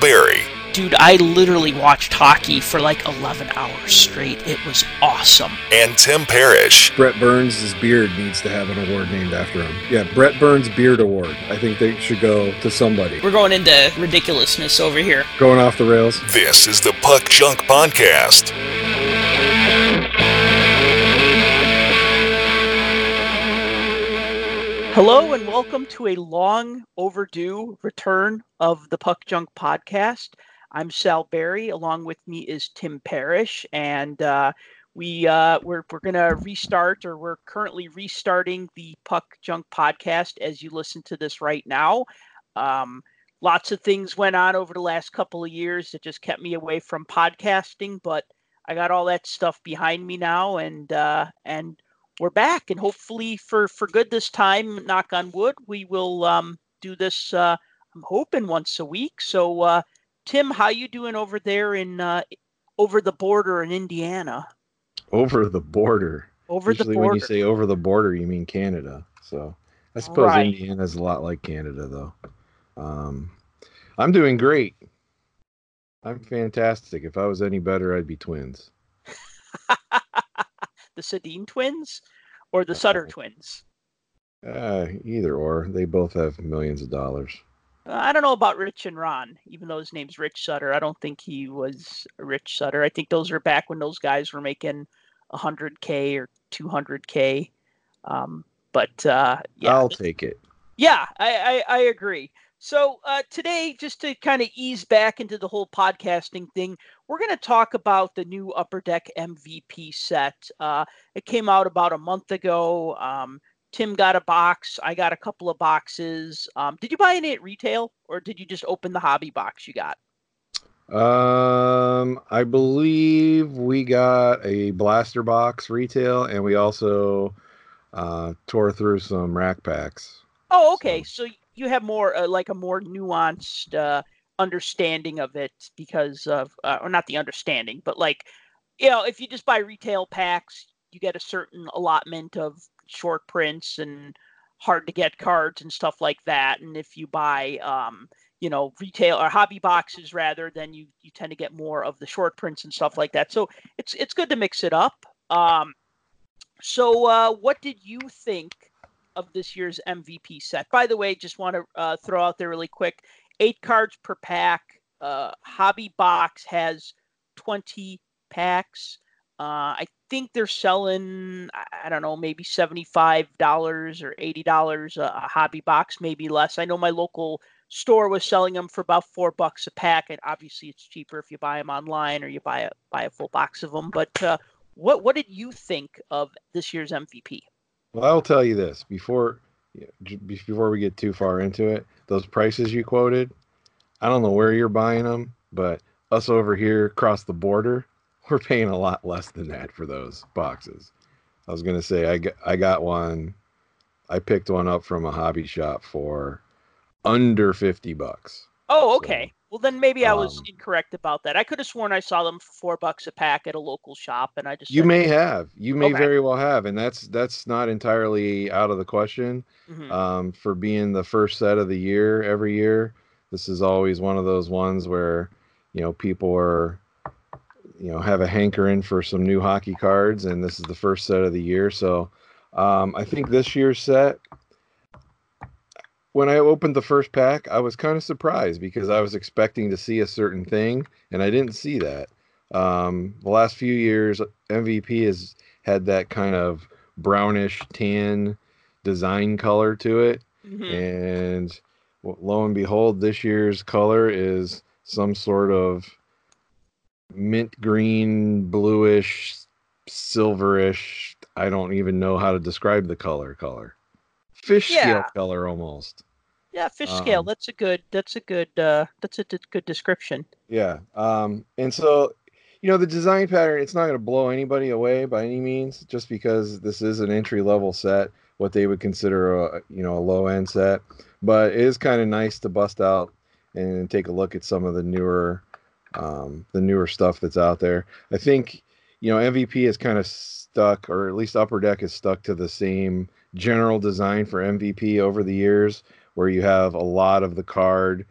Berry. Dude, I literally watched hockey for like 11 hours straight. It was awesome. And Tim Parrish. Brent Burns' beard needs to have an award named after him. Yeah, Brent Burns Beard Award. I think they should go to somebody. We're going into ridiculousness over here. Going off the rails. This is the Puck Junk Podcast. Hello and welcome to a long overdue return of the Puck Junk podcast. I'm Sal Berry. Along with me is Tim Parrish, and uh, we uh, we're we're gonna restart, or we're currently restarting the Puck Junk podcast as you listen to this right now. Um, lots of things went on over the last couple of years that just kept me away from podcasting, but I got all that stuff behind me now, and uh, and we're back and hopefully for for good this time knock on wood we will um, do this uh, i'm hoping once a week so uh, tim how you doing over there in uh, over the border in indiana Over the border. over Usually the border when you say over the border, you mean Canada. So I suppose Right. Indiana's a lot like Canada, though. Um, I'm doing great. I'm fantastic. If I was any better, I'd be twins. the Sedin twins or the sutter twins Uh, either or. They both have millions of dollars. Uh, i don't know about rich and ron even though his name's rich sutter i don't think he was rich sutter i think those are back when those guys were making 100k or 200k um, but uh, yeah I'll take it. Yeah, I, I, I agree. So uh, today, just to kind of ease back into the whole podcasting thing, we're going to talk about the new Upper Deck MVP set. Uh, it came out about a month ago. Um, Tim got a box. I got a couple of boxes. Um, did you buy any at retail, or did you just open the hobby box you got? Um, I believe we got a blaster box retail, and we also uh, tore through some rack packs. Oh, okay. So- So, you have more uh, like a more nuanced uh, understanding of it because of, uh, or not the understanding, but like, you know, if you just buy retail packs, you get a certain allotment of short prints and hard to get cards and stuff like that. And if you buy, um, you know, retail or hobby boxes rather, then you you tend to get more of the short prints and stuff like that. So it's it's good to mix it up. Um, so uh, what did you think? Of this year's MVP set. By the way, just want to uh, throw out there really quick: eight cards per pack. Uh, Hobby Box has twenty packs. Uh, I think they're selling, I- don't know, maybe seventy-five dollars or eighty dollars a, a Hobby Box, maybe less. I know my local store was selling them for about four bucks a pack, and obviously it's cheaper if you buy them online or you buy a buy a full box of them. But uh, what what did you think of this year's MVP? Well, I'll tell you this before before we get too far into it. Those prices you quoted, I don't know where you're buying them, but us over here across the border, we're paying a lot less than that for those boxes. I was gonna say I got I got one. I picked one up from a hobby shop for under fifty bucks. Oh, So, okay. well, then maybe I was um, incorrect about that. I could have sworn I saw them for four bucks a pack at a local shop, and I just You said, may have, you may Okay. very well have, and that's that's not entirely out of the question. "Mhm." um, for being the first set of the year every year. This is always one of those ones where you know people are you know have a hankering for some new hockey cards, and this is the first set of the year. So um, I think this year's set. When I opened the first pack, I was kind of surprised because I was expecting to see a certain thing, and I didn't see that. Um, the last few years, MVP has had that kind of brownish tan design color to it Mhm. and lo and behold this year's color is some sort of mint green bluish silverish i don't even know how to describe the color color fish scale color almost yeah, fish scale. um, That's a good. That's a good. Uh, that's a d- good description. yeah um and so you know the design pattern it's not going to blow anybody away by any means just because this is an entry level set what they would consider a you know a low end set but it is kind of nice to bust out and take a look at some of the newer um, the newer stuff that's out there i think you know mvp is kind of stuck or at least upper deck is stuck to the same general design for mvp over the years where you have a lot of the card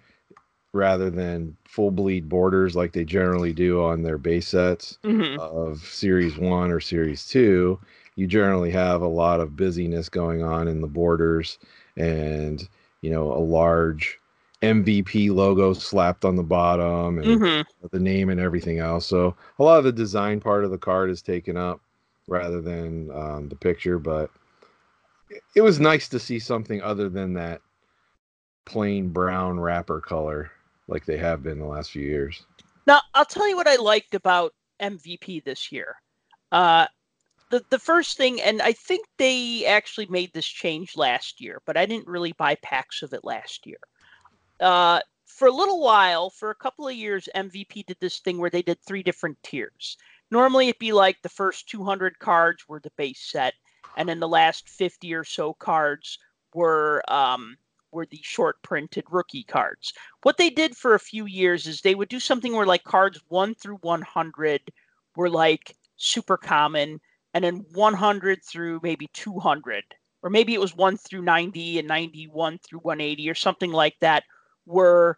rather than full bleed borders like they generally do on their base sets Mhm. of series one or series two, you generally have a lot of busyness going on in the borders and you know a large MVP logo slapped on the bottom and Mhm. the name and everything else. So a lot of the design part of the card is taken up rather than um, the picture, but it- was nice to see something other than that plain brown wrapper color like they have been the last few years. Now, I'll tell you what I liked about MVP this year. Uh, the the first thing, and I think they actually made this change last year, but I didn't really buy packs of it last year. Uh, for a little while, for a couple of years, MVP did this thing where they did three different tiers. Normally, it'd be like the first 200 cards were the base set, and then the last 50 or so cards were um, were the short printed rookie cards. What they did for a few years is they would do something where like cards 1 through 100 were like super common and then 100 through maybe 200 or maybe it was 1 through 90 and 91 through 180 or something like that were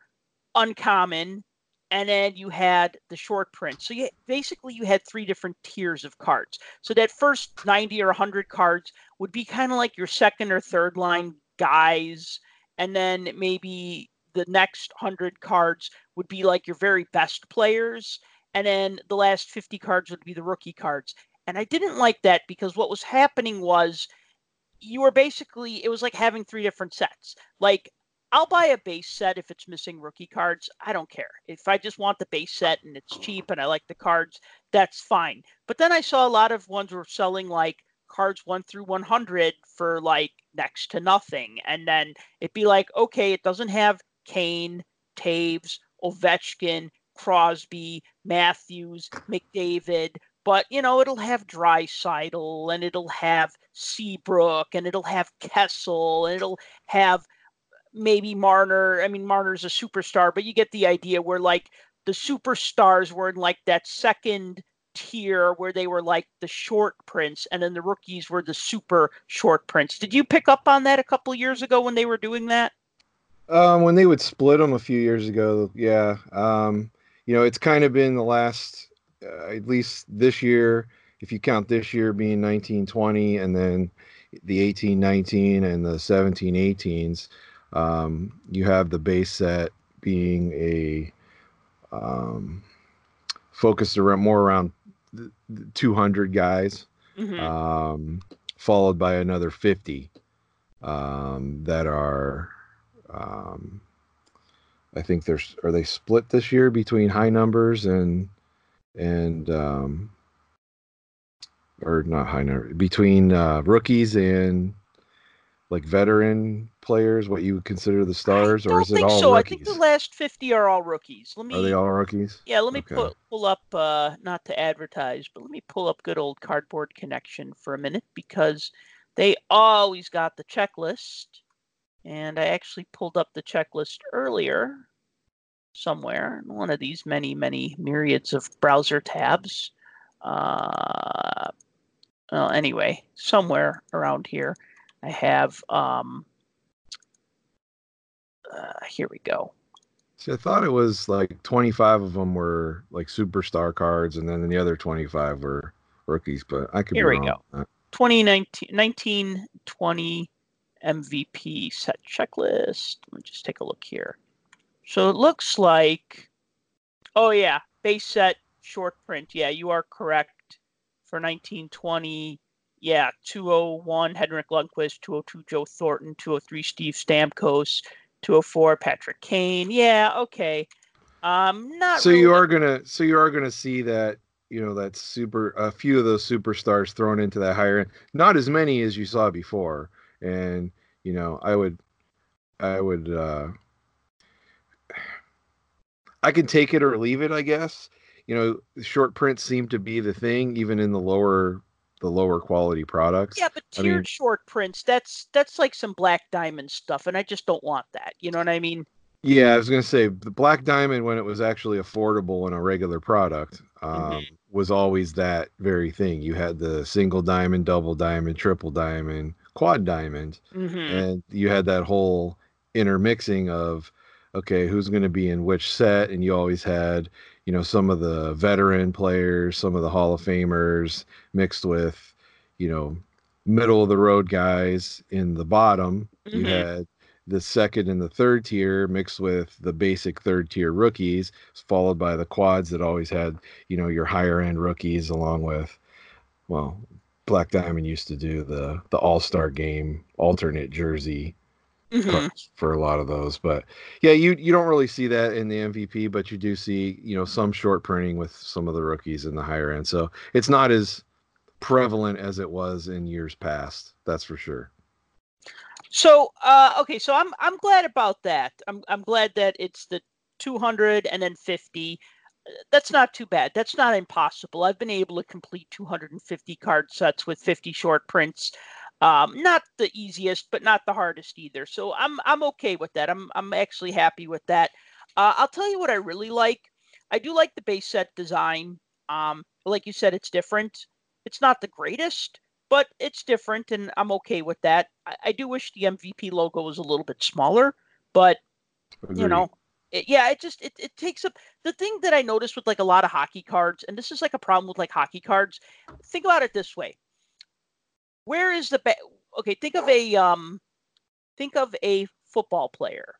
uncommon and then you had the short print so you basically you had three different tiers of cards. So that first 90 or 100 cards would be kind of like your second or third line guys and then maybe the next 100 cards would be like your very best players and then the last 50 cards would be the rookie cards. And i didn't like that because what was happening was you were basically it was like having three different sets. Like i'll buy a base set if it's missing rookie cards i don't care. If i just want the base set and it's cheap and i like the cards that's fine. But then i saw a lot of ones were selling like cards 1 through 100 for like next to nothing. And then it'd be like okay it doesn't have kane Toews ovechkin crosby matthews mcdavid but you know it'll have dry and it'll have seabrook and it'll have kessel and it'll have maybe marner i mean marner's a superstar but you get the idea where like the superstars were in like that second tier where they were like the short prints and then the rookies were the super short prints. Did you pick up on that a couple years ago when they were doing that? Um, when they would split them a few years ago, yeah. Um, you know, it's kind of been the last, uh, at least this year, if you count this year being 1920 and then the 1819 and the 1718s, um, you have the base set being a um, focused around more around the- the 200 guys Mhm. um, followed by another 50 um, that are um, I think there's are they split this year between high numbers and and um, or not high number between uh, rookies and like veteran players what you would consider the stars or is it all so. I think the last 50 are all rookies. Let me are they all rookies Yeah, let me Okay. pull pull up uh not to advertise, but let me pull up good old cardboard connection for a minute because they always got the checklist. And I actually pulled up the checklist earlier somewhere in one of these many, many myriads of browser tabs. Uh well, anyway, somewhere around here I have um uh, here we go. See, I thought it was like 25 of them were like superstar cards, and then the other 25 were rookies. But I could Here be we go. Uh, 2019 1920 MVP set checklist. Let me just take a look here. So it looks like, oh yeah, base set short print. Yeah, you are correct. For 1920, yeah, 201 Henrik Lundqvist, 202 Joe Thornton, 203 Steve Stamkos, 204 Patrick Kane. Yeah, okay. Um, not so really you are gonna, so you are gonna see that you know that super a few of those superstars thrown into that higher end. Not as many as you saw before, and you know I would, I would, uh I can take it or leave it. I guess you know short prints seem to be the thing, even in the lower the lower quality products. Yeah, but I tiered mean- short prints, that's that's like some black diamond stuff, and I just don't want that. You know what I mean? Yeah, I was gonna say the Black Diamond when it was actually affordable in a regular product um, Mhm. was always that very thing. You had the single diamond, double diamond, triple diamond, quad diamond, hmm and you had that whole intermixing of okay, who's going to be in which set, and you always had, you know, some of the veteran players, some of the Hall of Famers mixed with, you know, middle of the road guys in the bottom. You Mhm. had the second and the third tier mixed with the basic third tier rookies, followed by the quads that always had, you know, your higher end rookies along with, well, Black Diamond used to do the the All Star Game alternate jersey Mhm. for a lot of those. But yeah, you you don't really see that in the MVP, but you do see you know some short printing with some of the rookies in the higher end. So it's not as prevalent as it was in years past. That's for sure. So, uh, okay, so I'm I'm glad about that. I'm I'm glad that it's the 200 and then 50. Uh, That's not too bad. That's not impossible. I've been able to complete 250 card sets with 50 short prints. Um, not the easiest, but not the hardest either. So I'm I'm okay with that. I'm I'm actually happy with that. Uh, I'll tell you what I really like. I do like the base set design. Um, like you said, it's different. It's not the greatest, but it's different, and I'm okay with that. I, I do wish the MVP logo was a little bit smaller, but you know, it, yeah, it just it, it takes up the thing that I noticed with like a lot of hockey cards, and this is like a problem with like hockey cards. Think about it this way: where is the ba- okay? Think of a um, think of a football player.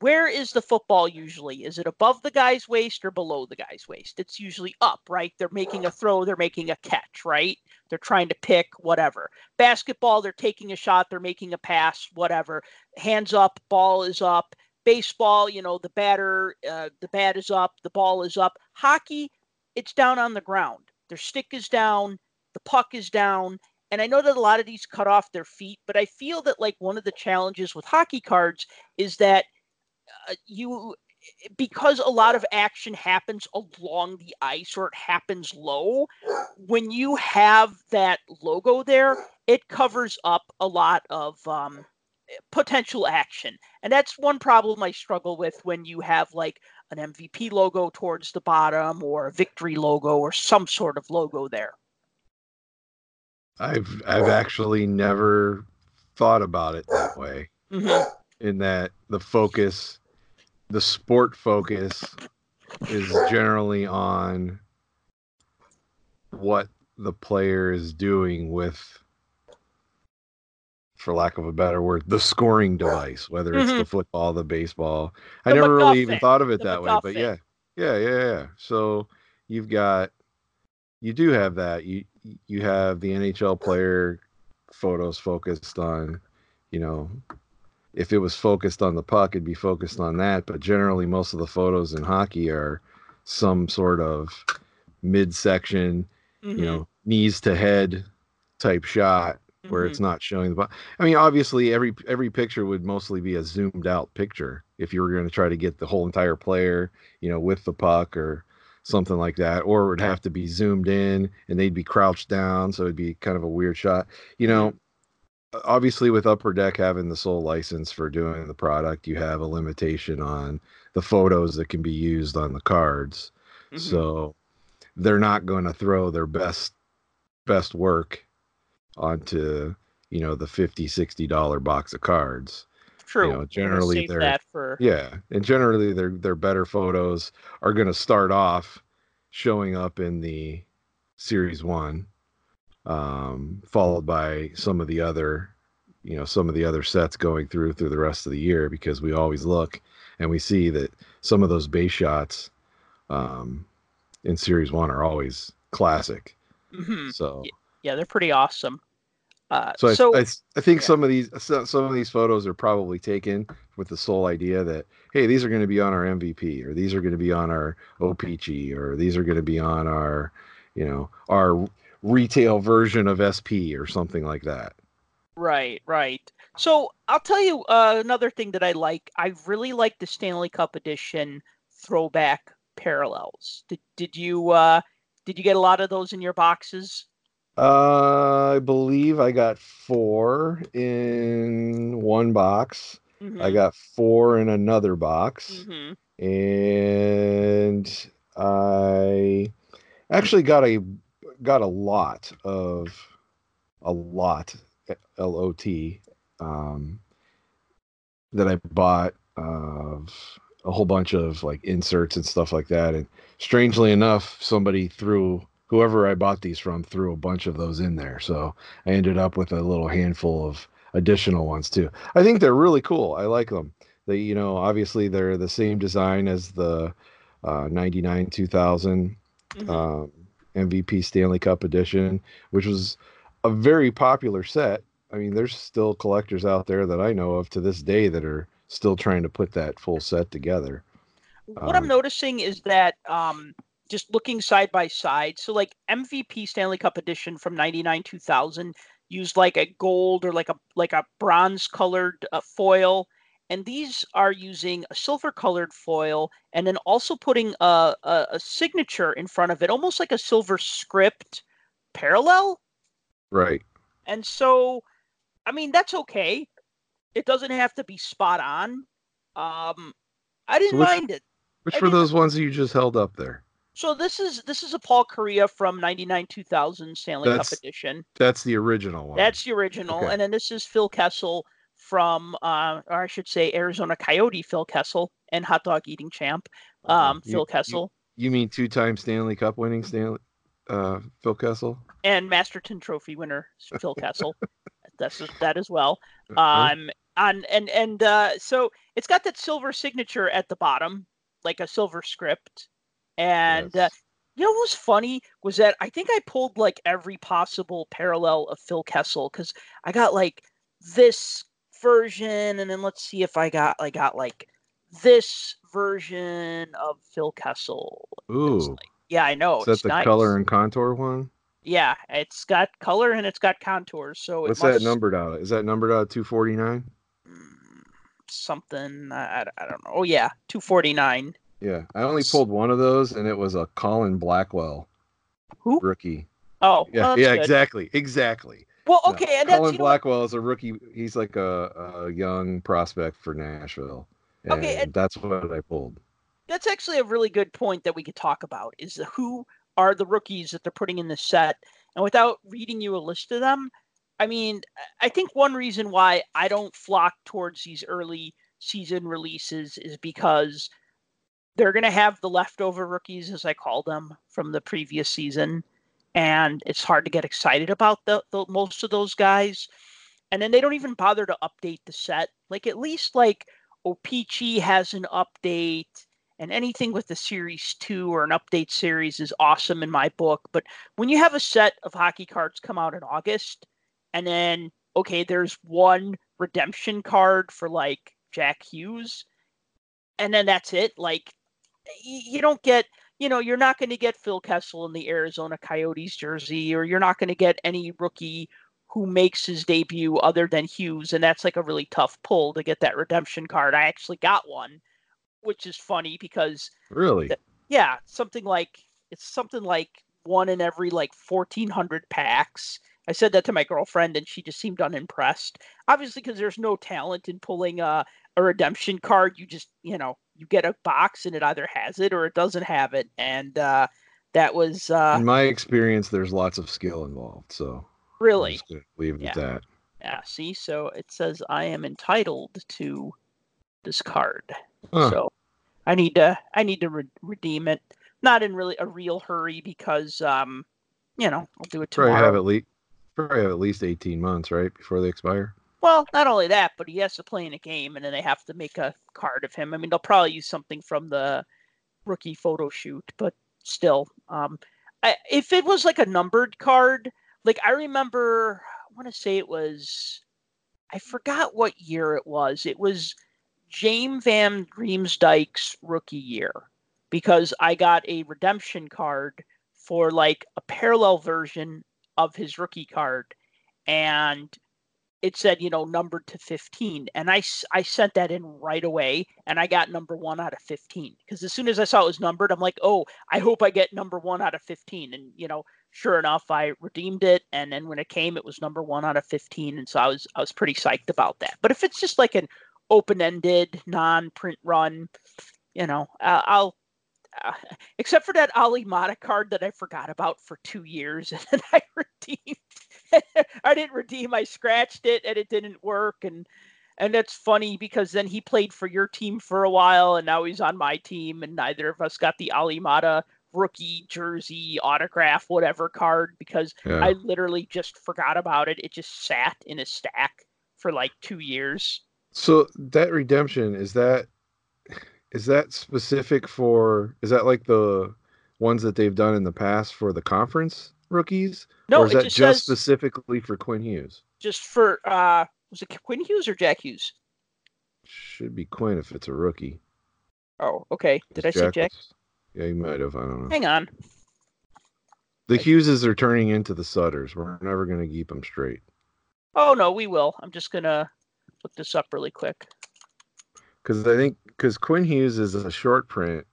Where is the football usually? Is it above the guy's waist or below the guy's waist? It's usually up, right? They're making a throw, they're making a catch, right? They're trying to pick, whatever. Basketball, they're taking a shot, they're making a pass, whatever. Hands up, ball is up. Baseball, you know, the batter, uh, the bat is up, the ball is up. Hockey, it's down on the ground. Their stick is down, the puck is down. And I know that a lot of these cut off their feet, but I feel that like one of the challenges with hockey cards is that uh, you because a lot of action happens along the ice or it happens low when you have that logo there it covers up a lot of um, potential action. And that's one problem i struggle with when you have like an mvp logo towards the bottom or a victory logo or some sort of logo there I've I've actually never thought about it that way. Mhm. In that the focus, the sport focus, is generally on what the player is doing with, for lack of a better word, the scoring device, whether it's the football, the baseball. I The never really even thought of it the that way, but yeah, yeah, yeah, yeah. So you've got, you do have that. You you have the NHL player photos focused on, you know, if it was focused on the puck, it'd be focused on that. But generally, most of the photos in hockey are some sort of midsection, Mhm. you know, knees to head type shot where Mhm. it's not showing the puck. I mean, obviously, every every picture would mostly be a zoomed out picture if you were going to try to get the whole entire player, you know, with the puck or something like that, or it would have to be zoomed in and they'd be crouched down, so it'd be kind of a weird shot. You know, obviously with Upper Deck having the sole license for doing the product, you have a limitation on the photos that can be used on the cards. Mhm. So they're not going to throw their best best work onto, you know, the 50 60 dollar box of cards. True know, generally they're- that for Yeah, and generally their their better photos are going to start off showing up in the series 1 um followed by some of the other you know some of the other sets going through through the rest of the year because we always look and we see that some of those base shots um in series 1 are always classic. Mm-hmm. So yeah they're pretty awesome uh, so, so, I, I, I think yeah. some of these some of these photos are probably taken with the sole idea that hey these are going to be on our MVP or these are going to be on our OPC or these are going to be on our you know our retail version of SP or something like that. Right, right. So I'll tell you uh, another thing that I like. I really like the Stanley Cup edition throwback parallels. Did did you uh, did you get a lot of those in your boxes? Uh, I believe I got four in one box. I Mhm, got four in another box. mhm. and I actually got a got a lot of a lot L O T um, that I bought of a whole bunch of like inserts and stuff like that. And strangely enough, somebody threw whoever I bought these from threw a bunch of those in there. So I ended up with a little handful of additional ones too. I think they're really cool. I like them. They, you know, obviously they're the same design as the uh, 99 2000 Mhm. um, MVP Stanley Cup edition, which was a very popular set. I mean, there's still collectors out there that I know of to this day that are still trying to put that full set together. what I'm Um, noticing is that um, just looking side by side, so like MVP Stanley Cup edition from '99 2000 used like a gold or like a like a bronze colored uh, foil, and these are using a silver colored foil, and then also putting a, a a signature in front of it, almost like a silver script parallel. Right. And so, I mean, that's okay. It doesn't have to be spot on. Um, I didn't which- mind it. Which I were those ones that you just held up there? So this is this is a Paul Kariya from '99 2000 Stanley That's Cup edition. That's the original one. That's the original, Okay. and then this is Phil Kessel from, uh, or I should say, Arizona Coyote Phil Kessel and hot dog eating champ Uh, um, you- Phil you- Kessel You mean two-time Stanley Cup winning Stanley uh, Phil Kessel? and Masterton Trophy winner Phil Kessel. That's that as well. Uh-huh. Um, on and and uh, so it's got that silver signature at the bottom, like a silver script, and uh, You know what was funny was that I think I pulled like every possible parallel of Phil Kessel because I got like this version, and then let's see if I got I got like this version of Phil Kessel. Ooh, like- yeah, I know. is that the nice. color and contour one? Yeah, it's got color and it's got contours. So What's must, that numbered out? Is that numbered out 249? mm, Something I, I, I don't know. Oh yeah, two forty nine. Yeah, I only pulled one of those, and it was a Colin Blackwell Who? rookie. Oh, Yeah, well, yeah, good. exactly, exactly. Well, No, okay, and that's Colin? Blackwell is a rookie. He's like a, a young prospect for Nashville. And Okay, and- that's what I pulled. that's actually a really good point that we could talk about is the who are the rookies that they're putting in the set and without reading you a list of them i mean i think one reason why i don't flock towards these early season releases is because they're going to have the leftover rookies as i call them from the previous season and it's hard to get excited about the, the most of those guys. And then they don't even bother to update the set. Like at least like O-Pee-Chee has an update and anything with the series 2 or an update series is awesome in my book. But when you have a set of hockey cards come out in august and then okay there's one redemption card for like jack hughes and then that's it. Like you don't get you know you're not going to get phil kessel in the arizona coyotes jersey or you're not going to get any rookie who makes his debut other than hughes and that's like a really tough pull to get that redemption card i actually got one which is funny because Really? Th- yeah, something like it's something like one in every like 1400 packs. I said that to my girlfriend and she just seemed unimpressed. Obviously because there's no talent in pulling a a redemption card. You just, you know, you get a box and it either has it or it doesn't have it and uh that was uh In my experience, there's lots of skill involved. So really leave it Yeah. at that. yeah, see, so it says I am entitled to this card. Huh. So I need to I need to re- redeem it. Not in really a real hurry because um you know I'll do it Probably tomorrow. have at least probably have at least 18 months, right, before they expire. Well, not only that, but he has to play in a game, and then they have to make a card of him. I mean, they'll probably use something from the rookie photo shoot, but still, um, I, if it was like a numbered card, like I remember, I want to say it was, I forgot what year it was. It was James Van Riemsdyk's rookie year because I got a redemption card for like a parallel version of his rookie card, and it said you know numbered to 15 and i i sent that in right away and i got number one out of 15 because as soon as i saw it was numbered i'm like oh i hope i get number one out of 15 and you know sure enough i redeemed it and then when it came it was number one out of 15 and so i was i was pretty psyched about that but if it's just like an open-ended non-print run you know uh, i'll uh, except for that Olli Maatta card that I forgot about for two years, and then I redeemed. I didn't redeem. I scratched it, and it didn't work. And and that's funny because then he played for your team for a while, and now he's on my team, and neither of us got the Olli Maatta rookie jersey autograph whatever card because Yeah. I literally just forgot about it. It just sat in a stack for like two years. So that redemption is that is that specific for is that like the ones that they've done in the past for the conference rookies? No, or is that just just says specifically for Quinn Hughes? just for uh was it Quinn Hughes or Jack Hughes? Should be Quinn if it's a rookie. Oh, okay. Did I say Jack? was- Yeah, you might have. I don't know. Hang on. The Hugheses are turning into the Sutters. We're never going to keep them straight. Oh no, we will. I'm just gonna look this up really quick. Because I think because Quinn Hughes is a short print,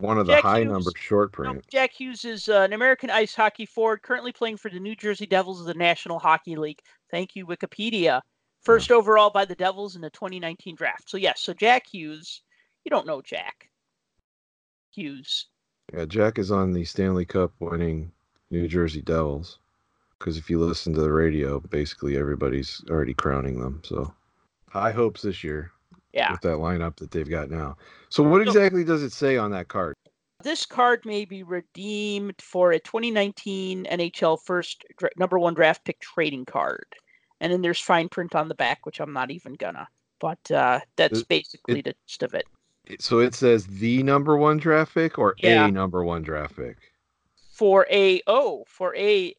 one of the Jack high Hughes- number short print. Jack Hughes is uh, an American ice hockey forward currently playing for the New Jersey Devils of the National Hockey League. Thank you, Wikipedia. First overall by the Devils in the 2019 draft. So yes, so Jack Hughes. You don't know Jack Hughes. Yeah, Jack is on the Stanley Cup winning New Jersey Devils. Because if you listen to the radio, basically everybody's already crowning them. So high hopes this year Yeah. with that lineup that they've got now. So what exactly does it say on that card? This card may be redeemed for a 2019 NHL first dra- number one draft pick trading card. And then there's fine print on the back, which I'm not even gonna. But uh, that's It- basically the gist of it. It- So it says the number one draft pick or Yeah. a number one draft pick? For a oh, for a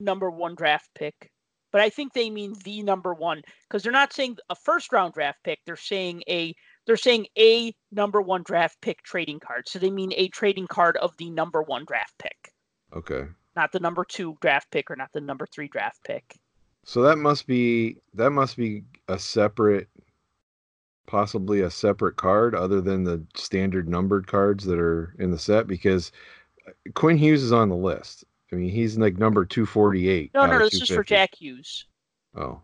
number one draft pick. But I think they mean the number one because they're not saying a first round draft pick. They're saying a they're saying a number one draft pick trading card. So they mean a trading card of the number one draft pick, Okay. not the number two draft pick or not the number three draft pick. So that must be that must be a separate possibly a separate card other than the standard numbered cards that are in the set because Quinn Hughes is on the list. I mean, he's like number 248. No, no, no. This is for Jack Hughes. Oh.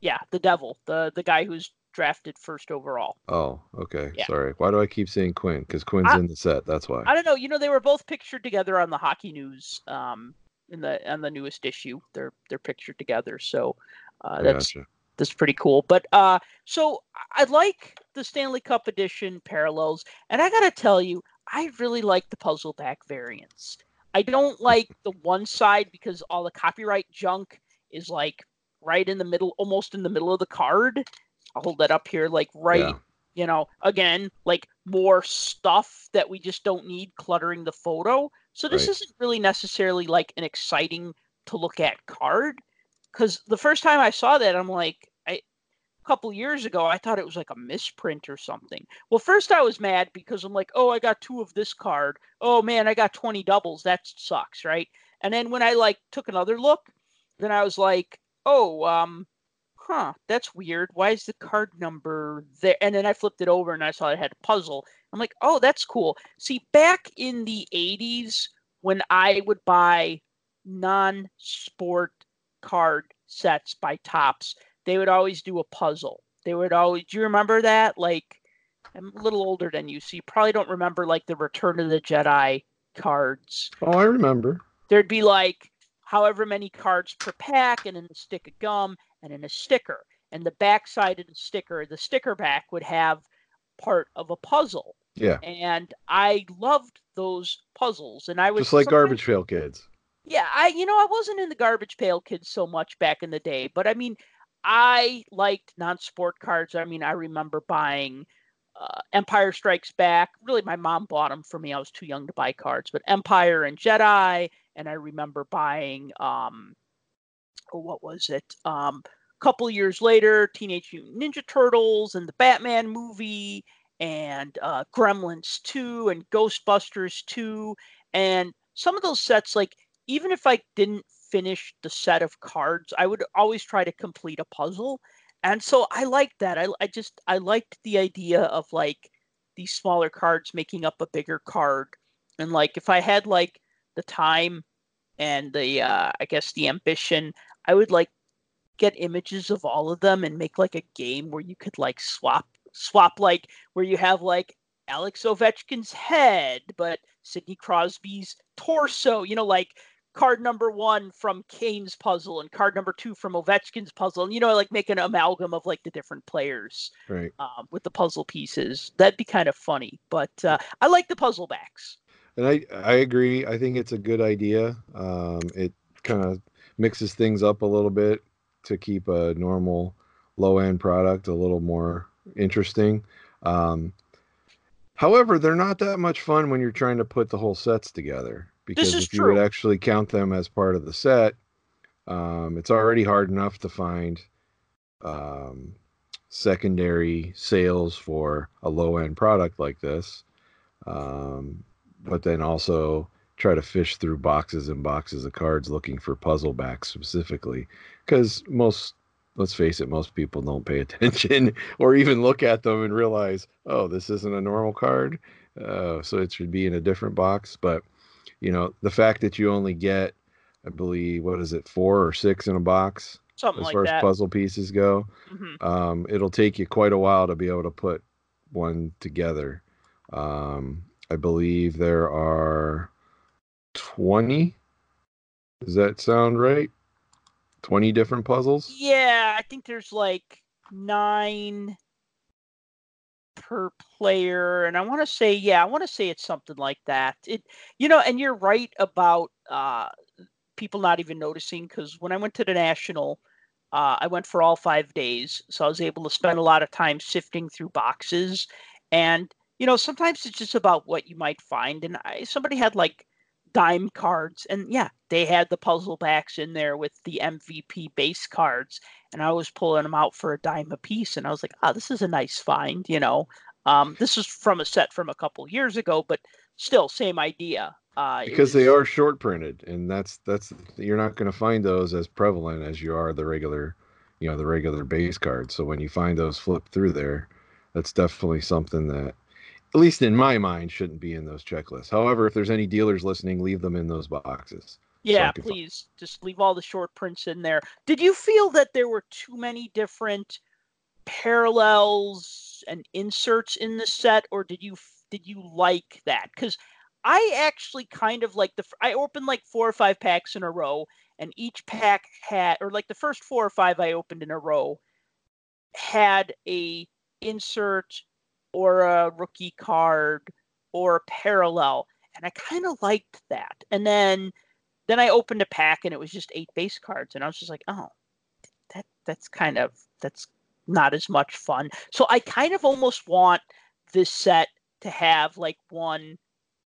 Yeah, the devil, the the guy who's drafted first overall. Oh, okay. Yeah. Sorry. Why do I keep saying Quinn? Because Quinn's I- in the set. That's why. I don't know. You know, they were both pictured together on the Hockey News, um, in the on the newest issue. They're they're pictured together, so uh, that's gotcha. that's pretty cool. But uh, so I I like the Stanley Cup edition parallels, and I gotta tell you, I really like the puzzle back variants. I don't like the one side because all the copyright junk is like right in the middle, almost in the middle of the card. I'll hold that up here, like right Yeah. you know, again, like more stuff that we just don't need cluttering the photo. So this Right. isn't really necessarily like an exciting to look at card. Because the first time I saw that, I'm like, couple years ago, I thought it was like a misprint or something. Well, first I was mad because I'm like, oh, I got two of this card. Oh man, I got 20 doubles. That sucks, right? And then when I like took another look, then I was like, oh, um, huh, that's weird. Why is the card number there? And then I flipped it over and I saw it had a puzzle. I'm like, oh, that's cool. See, back in the 80s, when I would buy non sport card sets by Topps, they would always do a puzzle. They would always, do you remember that? Like, I'm a little older than you, so you probably don't remember like the Return of the Jedi cards Oh, I remember. there'd be like however many cards per pack and then a stick of gum and then a sticker and the back side of the sticker the sticker back would have part of a puzzle Yeah. and i loved those puzzles and i was Just like Garbage Pail Kids. yeah i you know i wasn't in the garbage pail kids so much back in the day but i mean i liked non-sport cards. I mean i remember buying uh, empire strikes back. Really my mom bought them for me. I was too young to buy cards but empire and jedi and i remember buying um oh, what was it? Um a couple years later teenage mutant ninja turtles and the batman movie and uh, gremlins 2 and ghostbusters 2 and some of those sets like even if I didn't finish the set of cards, I would always try to complete a puzzle. And so I liked that. I, I just I liked the idea of like these smaller cards making up a bigger card. And like if I had like the time and the uh I guess the ambition, I would like get images of all of them and make like a game where you could like swap swap like where you have like Alex Ovechkin's head, but Sidney Crosby's torso, you know, like card number one from Kane's puzzle and card number two from Ovechkin's puzzle, and you know, like make an amalgam of like the different players Right. um, with the puzzle pieces. That'd be kind of funny. But uh, I like the puzzle backs. And I I agree. I think it's a good idea. Um, it kind of mixes things up a little bit to keep a normal low end product a little more interesting. Um, however, they're not that much fun when you're trying to put the whole sets together because is if you would actually count them as part of the set, um, it's already hard enough to find um, secondary sales for a low end product like this. Um, but then also try to fish through boxes and boxes of cards looking for puzzle backs specifically because most let's face it most people don't pay attention or even look at them and realize oh this isn't a normal card uh, so it should be in a different box but you know the fact that you only get i believe what is it four or six in a box Something as like far that. as puzzle pieces go Mhm. um, it'll take you quite a while to be able to put one together. Um, I believe there are 20. Does that sound right? 20 different puzzles? Yeah, I think there's like nine per player, and I want to say, yeah, I want to say it's something like that. It, you know, and you're right about uh, people not even noticing because when I went to the national, uh, I went for all five days, so I was able to spend a lot of time sifting through boxes, and you know, sometimes it's just about what you might find. And I, somebody had like dime cards, and yeah, they had the puzzle packs in there with the MVP base cards, and I was pulling them out for a dime a piece, and I was like, oh, this is a nice find, you know. Um, this is from a set from a couple years ago, but still, same idea. Uh, Because they are short printed, and that's that's you're not going to find those as prevalent as you are the regular, you know, the regular base cards. So when you find those flipped through there, that's definitely something that, at least in my mind, shouldn't be in those checklists. However, if there's any dealers listening, leave them in those boxes. Yeah, fi- please just leave all the short prints in there. Did you feel that there were too many different parallels and inserts in the set, or did you did you like that? Because I actually kind of like the I opened like four or five packs in a row, and each pack had, or like the first four or five I opened in a row, had a insert or a rookie card or a parallel, and I kind of liked that. And then then I opened a pack and it was just eight base cards, and I was just like, oh, that that's kind of that's not as much fun. So I kind of almost want this set to have like one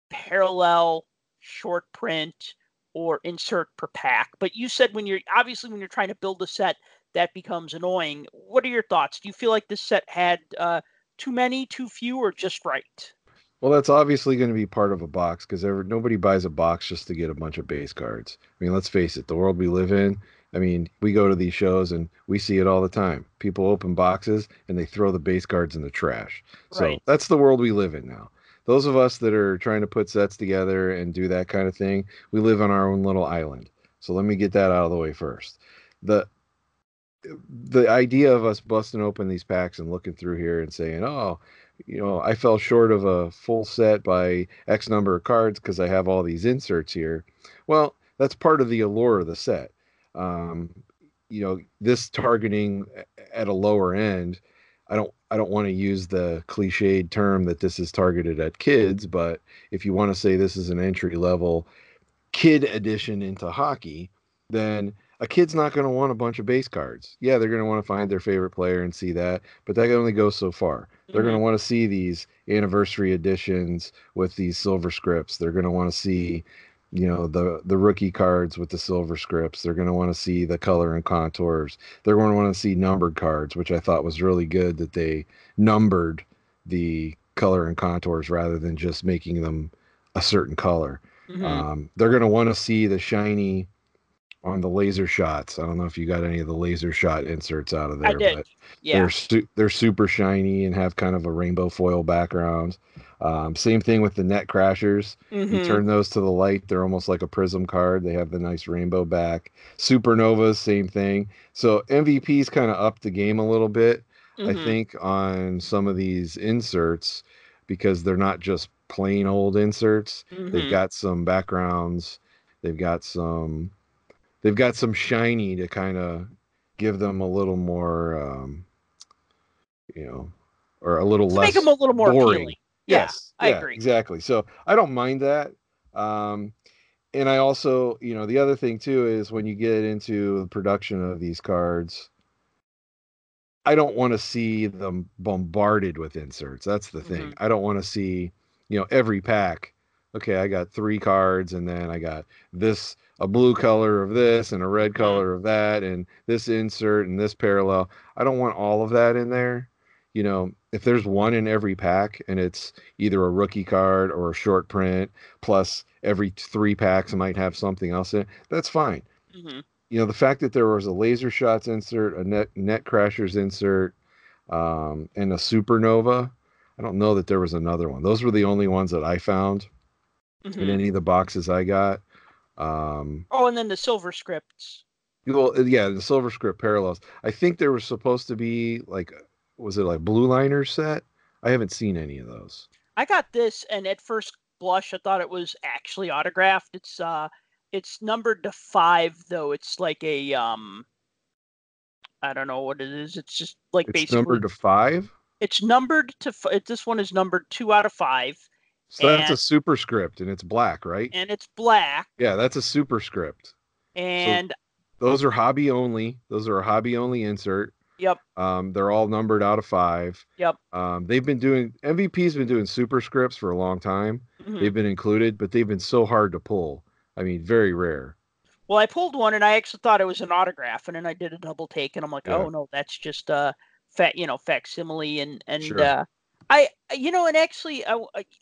parallel short print or insert per pack. But you said when you're obviously when you're trying to build a set, that becomes annoying. What are your thoughts? Do you feel like this set had uh, too many, too few, or just right? Well, that's obviously going to be part of a box because nobody buys a box just to get a bunch of base cards. I mean, let's face it, the world we live in. I mean, we go to these shows and we see it all the time. People open boxes and they throw the base cards in the trash. So Right. that's the world we live in now. Those of us that are trying to put sets together and do that kind of thing, we live on our own little island. So let me get that out of the way first. The the idea of us busting open these packs and looking through here and saying, "Oh, you know, I fell short of a full set by X number of cards because I have all these inserts here." Well, that's part of the allure of the set. Um, you know, this targeting at a lower end. I don't. I don't want to use the cliched term that this is targeted at kids, but if you want to say this is an entry level kid edition into hockey, then a kid's not going to want a bunch of base cards. Yeah, they're going to want to find their favorite player and see that, but that only goes so far. They're going to want to see these anniversary editions with these silver scripts. They're going to want to see, you know, the the rookie cards with the silver scripts. They're going to want to see the color and contours. They're going to want to see numbered cards, which I thought was really good that they numbered the color and contours rather than just making them a certain color. Mhm. Um, they're going to want to see the shiny on the laser shots. I don't know if you got any of the laser shot inserts out of there, I did. but yeah. they're su- they're super shiny and have kind of a rainbow foil background. Um, same thing with the net crashers. You Mhm. turn those to the light, they're almost like a prism card. They have the nice rainbow back. Supernovas, same thing. So MVP's kind of upped the game a little bit. I Mhm. think on some of these inserts because they're not just plain old inserts. They've Mhm. got some backgrounds They've got some they've got some shiny to kind of give them a little more um you know or a little less make them a little more boring. appealing. Yeah, yes I yeah, agree. exactly so i don't mind that um and i also you know the other thing too is when you get into the production of these cards i don't want to see them bombarded with inserts that's the thing Mhm. i don't want to see you know every pack okay i got three cards and then i got this a blue color of this and a red color of that and this insert and this parallel. I don't want all of that in there. You know if there's one in every pack and it's either a rookie card or a short print plus every three packs might have something else in it that's fine. Hmm you know the fact that there was a laser shots insert a net net crashers insert um, and a supernova i don't know that there was another one. Those were the only ones that i found in hmm any of the boxes i got um Oh, and then the silver scripts. well yeah the silver script parallels i think there was supposed to be like was it like blue liner set i haven't seen any of those I got this, and at first blush, I thought it was actually autographed. It's uh, it's numbered to five, though. It's like a um, I don't know what it is. It's just like it's basically numbered to five it's numbered to. f- This one is numbered two out of five, so that's a superscript and it's black right and it's black. yeah that's a superscript And those are hobby only those are a hobby only insert Yep. um they're all numbered out of five Yep. um they've been doing mvp's been doing superscripts for a long time mhm. they've been included but they've been so hard to pull i mean very rare Well, I pulled one and I actually thought it was an autograph, and then I did a double take, and I'm like, Yeah. oh no, that's just uh, fat, you know, facsimile, and and Sure. uh, I, you know, and actually, I,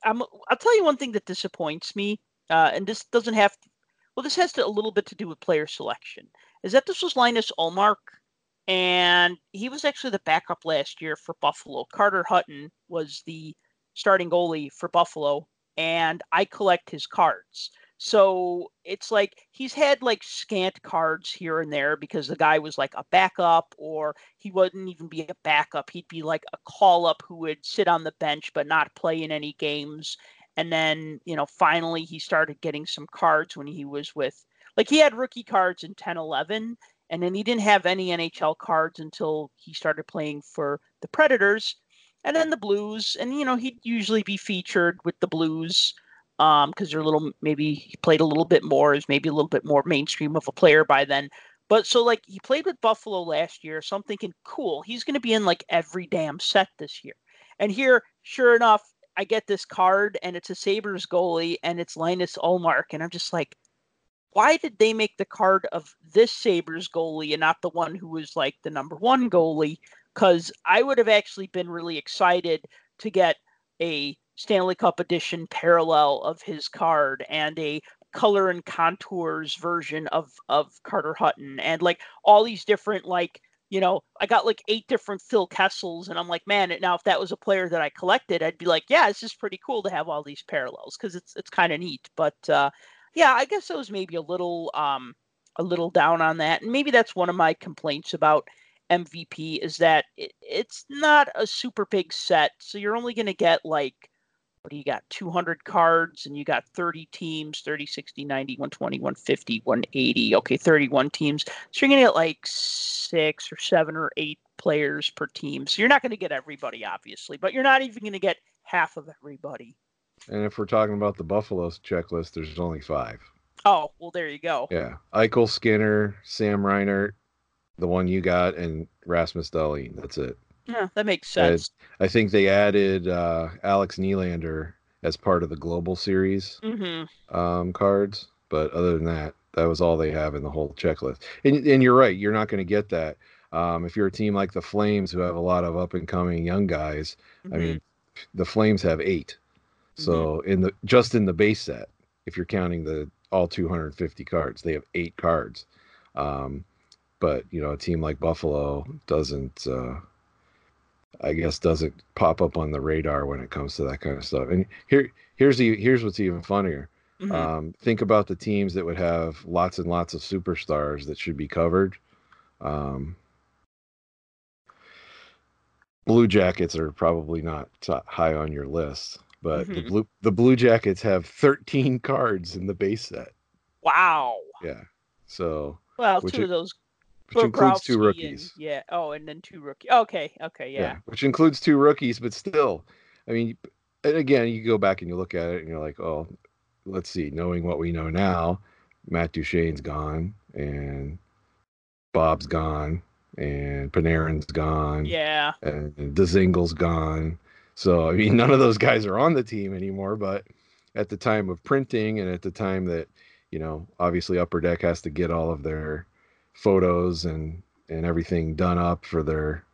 am I'll tell you one thing that disappoints me, uh, and this doesn't have, well, this has to, a little bit to do with player selection, is that this was Linus Ullmark, and he was actually the backup last year for Buffalo. Carter Hutton was the starting goalie for Buffalo, and I collect his cards. So it's like he's had like scant cards here and there because the guy was like a backup, or he wouldn't even be a backup. He'd be like a call up who would sit on the bench but not play in any games. And then, you know, finally he started getting some cards when he was with, like, he had rookie cards in 10 11, and then he didn't have any NHL cards until he started playing for the Predators and then the Blues. And, you know, he'd usually be featured with the Blues um because they're a little maybe he played a little bit more is maybe a little bit more mainstream of a player by then. But so like he played with buffalo last year so i'm thinking cool he's going to be in like every damn set this year. And here sure enough i get this card and it's a sabres goalie and it's Linus Ullmark and i'm just like why did they make the card of this sabres goalie and not the one who was like the number one goalie? Because i would have actually been really excited to get a Stanley Cup edition parallel of his card and a color and contours version of of Carter Hutton and like all these different like you know I got like eight different Phil Kessels and I'm like man now if that was a player that I collected I'd be like yeah it's just pretty cool to have all these parallels because it's it's kind of neat. But uh yeah I guess I was maybe a little um a little down on that and maybe that's one of my complaints about MVP is that it, it's not a super big set so you're only going to get like you got 200 cards and you got 30 teams 30 60 90 120 150 180 okay 31 teams. So you're going to get like six or seven or eight players per team. So you're not going to get everybody obviously but you're not even going to get half of everybody. And if we're talking about the buffalo's checklist there's only five. Oh well there you go. Yeah eichel skinner Sam Reinhart the one you got and rasmus dahlin. That's it yeah that makes sense I think they added uh, Alex Nylander as part of the global series mm-hmm. um, cards, but other than that, that was all they have in the whole checklist. And, and you're right, you're not going to get that um, if you're a team like the Flames, who have a lot of up and coming young guys. I mean, the Flames have 8 so in the just in the base set, if you're counting the all 250 cards, they have eight cards. Um, but you know, a team like Buffalo doesn't. Uh, I guess doesn't pop up on the radar when it comes to that kind of stuff. And here, here's the here's what's even funnier. Mhm. Um, think about the teams that would have lots and lots of superstars that should be covered. Um, Blue Jackets are probably not t- high on your list, but the Mhm. blue the Blue Jackets have 13 cards in the base set. Wow. Yeah. So Well, two of those. Which includes two rookies. And, yeah. Oh, and then two rookies. Okay. Okay. Yeah. which includes two rookies, but still, I mean, and again, you go back and you look at it and you're like, oh, let's see, knowing what we know now, Matt Duchene's gone and Bob's gone and Panarin's gone Yeah. and Dzingel's gone. So I mean, none of those guys are on the team anymore. But at the time of printing and at the time that you know, obviously Upper Deck has to get all of their photos and and everything done up for their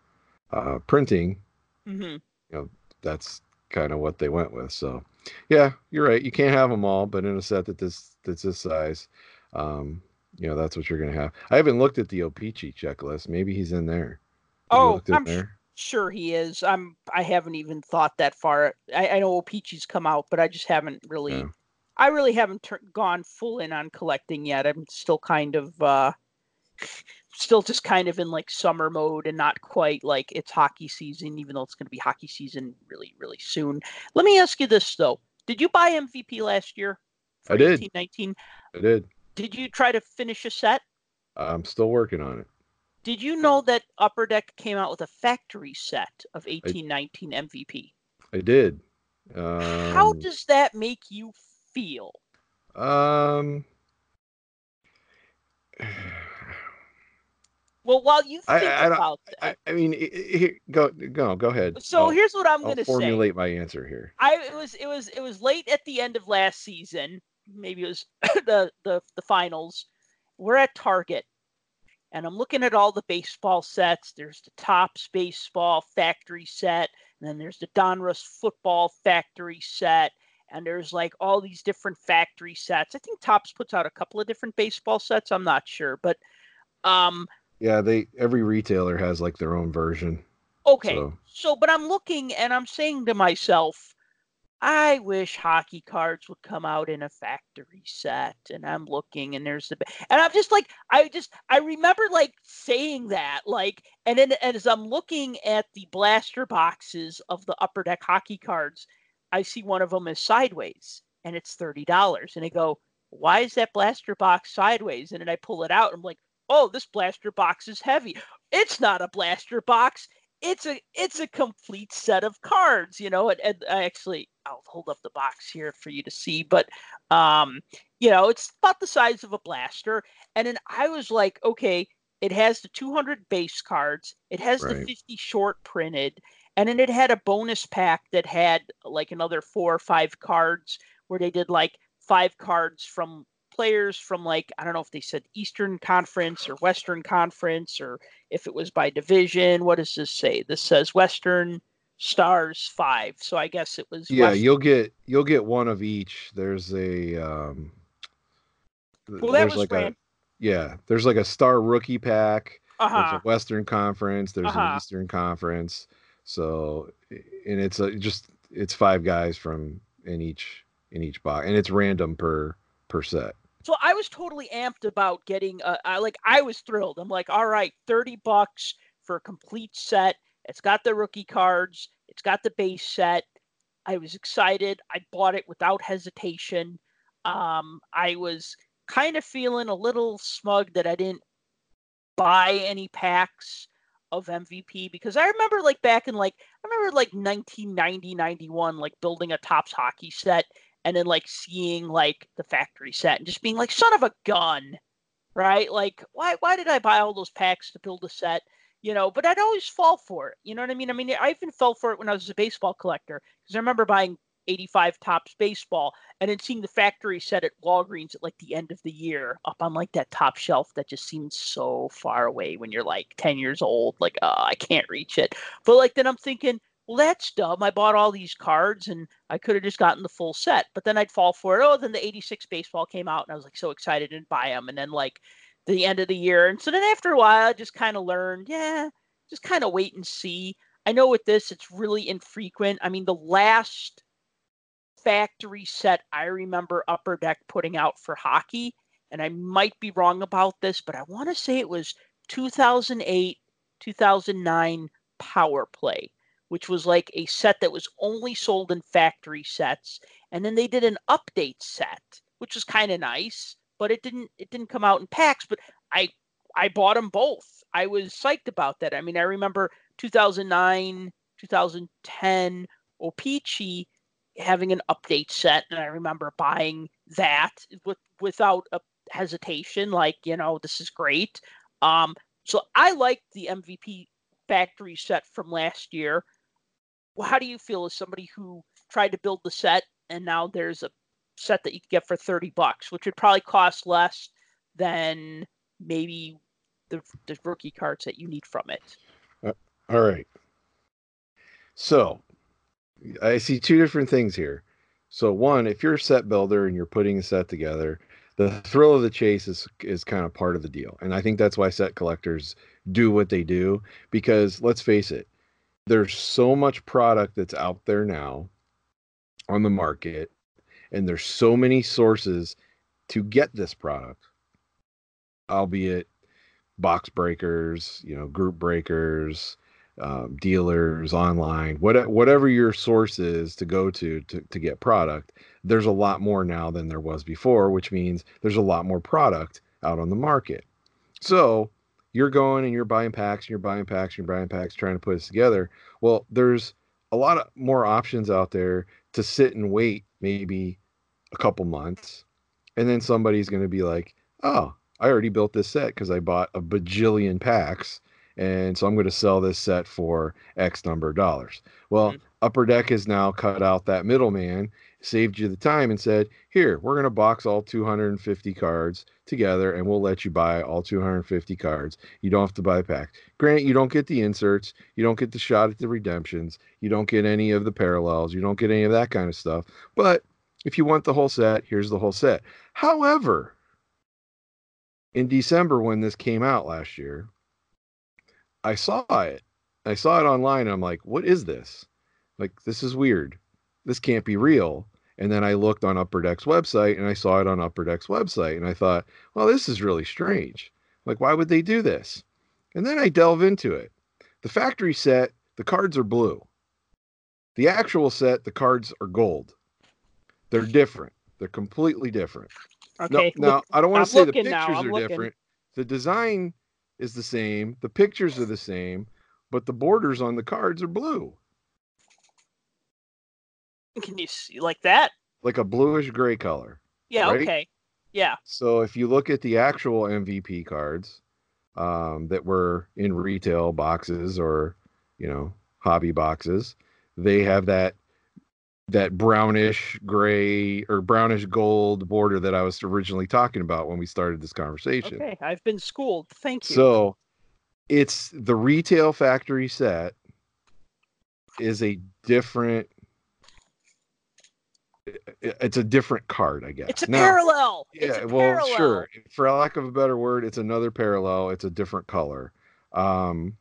uh, printing. hmm you know, That's kind of what they went with. So yeah, you're right. You can't have them all, but in a set that this that's this size, um, you know, that's what you're gonna have. I haven't looked at the O-Pee-Chee checklist. Maybe he's in there. Have Oh, I'm sh- there. sure he is. I'm. I haven't even thought that far. I, I know Peachy's come out, but I just haven't really. Yeah. I really haven't tur- gone full in on collecting yet. I'm still kind of. uh Still just kind of in like summer mode and not quite like it's hockey season, even though it's going to be hockey season really, really soon. Let me ask you this though: Did you buy MVP last year? I did. 19. I did. Did you try to finish a set? I'm still working on it. Did you know that Upper Deck came out with a factory set of 1819 MVP? I did. Um, How does that make you feel? um Well, while you I- think I don't- about that, I mean, i- i- here, go go go ahead. so I'll, here's what I'm gonna say. formulate my answer here. I it was it was it was late at the end of last season. Maybe it was the the the finals. We're at Target, and I'm looking at all the baseball sets. There's the Topps baseball factory set, and then there's the Donruss football factory set, and there's like all these different factory sets. I think Topps puts out a couple of different baseball sets. I'm not sure, but um, Yeah, they every retailer has like their own version. Okay. So- So, but I'm looking and I'm saying to myself, I wish hockey cards would come out in a factory set. And I'm looking and there's the, and I'm just like, I just, I remember like saying that, like, and then as I'm looking at the blaster boxes of the upper deck hockey cards, I see one of them is sideways and it's $30. And I go, why is that blaster box sideways? And then I pull it out. And I'm like, oh, this blaster box is heavy. It's not a blaster box. It's a it's a complete set of cards you know and, and i actually i'll hold up the box here for you to see but um you know it's about the size of a blaster. And then i was like okay it has the 200 base cards. It has the 50 short printed. And then it had a bonus pack that had like another four or five cards where they did like five cards from players from like i don't know if they said eastern conference or western conference or if it was by division. What does this say? This says Western Stars five. So I guess it was. Yeah, West- you'll get you'll get one of each. There's a um Well, that there's was like a yeah, there's like a star rookie pack. There's Uh-huh. a Western Conference, there's Uh-huh. an Eastern Conference. So and it's a just it's five guys from in each in each box and it's random per per set. So I was totally amped about getting. Uh, I like. I was thrilled. I'm like, all right, thirty bucks for a complete set. It's got the rookie cards. It's got the base set. I was excited. I bought it without hesitation. Um, I was kind of feeling a little smug that I didn't buy any packs of MVP because I remember like back in like I remember like 1990 91 like building a Topps hockey set and then like seeing like the factory set and just being like son of a gun right? Like why why did I buy all those packs to build a set? You know but I'd always fall for it you know what I mean? I mean I even fell for it when I was a baseball collector because I remember buying 85 Topps baseball and then seeing the factory set at Walgreens at like the end of the year up on like that top shelf that just seems so far away when you're like 10 years old like oh I can't reach it. But like then I'm thinking well that's dumb. I bought all these cards and I could have just gotten the full set but then I'd fall for it. Oh then the 86 baseball came out and I was like so excited and buy them and then like the end of the year and so then after a while I just kind of learned yeah just kind of wait and see. I know with this it's really infrequent. I mean the last factory set I remember Upper Deck putting out for hockey, and I might be wrong about this, but I want to say it was 2008, 2009 Power Play, which was like a set that was only sold in factory sets. And then they did an update set, which was kind of nice, but it didn't it didn't come out in packs. But I I bought them both. I was psyched about that. I mean, I remember 2009, 2010 O-Pee-Chee having an update set, and I remember buying that with without a hesitation. Like, you know, this is great. Um, so I liked the MVP factory set from last year. Well, how do you feel as somebody who tried to build the set and now there's a set that you can get for 30 bucks, which would probably cost less than maybe the, the rookie cards that you need from it. Uh, all right. So I see two different things here. So one, if you're a set builder and you're putting a set together, the thrill of the chase is is kind of part of the deal. And I think that's why set collectors do what they do because let's face it, there's so much product that's out there now on the market and there's so many sources to get this product. Albeit box breakers you know group breakers um, dealers online what, whatever your source is to go to, to to get product there's a lot more now than there was before which means there's a lot more product out on the market. So you're going and you're buying packs and you're buying packs and you're buying packs trying to put this together well there's a lot of more options out there to sit and wait maybe a couple months and then somebody's going to be like oh i already built this set because i bought a bajillion packs and so i'm going to sell this set for x number of dollars well mm-hmm. upper deck has now cut out that middleman saved you the time and said here we're going to box all 250 cards together and we'll let you buy all 250 cards you don't have to buy a pack granted you don't get the inserts you don't get the shot at the redemptions you don't get any of the parallels you don't get any of that kind of stuff but if you want the whole set, here's the whole set. However, in December when this came out last year, I saw it. I saw it online. and I'm like, what is this? Like, this is weird. This can't be real. And then I looked on Upper Deck's website and I saw it on Upper Deck's website. And I thought, well, this is really strange. Like, why would they do this? And then I delve into it. The factory set, the cards are blue. The actual set, the cards are gold. They're different. They're completely different. Okay. No, now I don't want to say the pictures are looking. different. The design is the same. The pictures are the same, but the borders on the cards are blue. Can you see like that? Like a bluish gray color. Yeah. Right? Okay. Yeah. So if you look at the actual MVP cards um, that were in retail boxes or you know hobby boxes, they have that that brownish gray or brownish gold border that I was originally talking about when we started this conversation. Okay, I've been schooled. Thank you. So it's the retail factory set is a different it's a different card, I guess. It's a now, parallel. Yeah, a well, parallel. sure. For lack of a better word, it's another parallel. It's a different color. Um,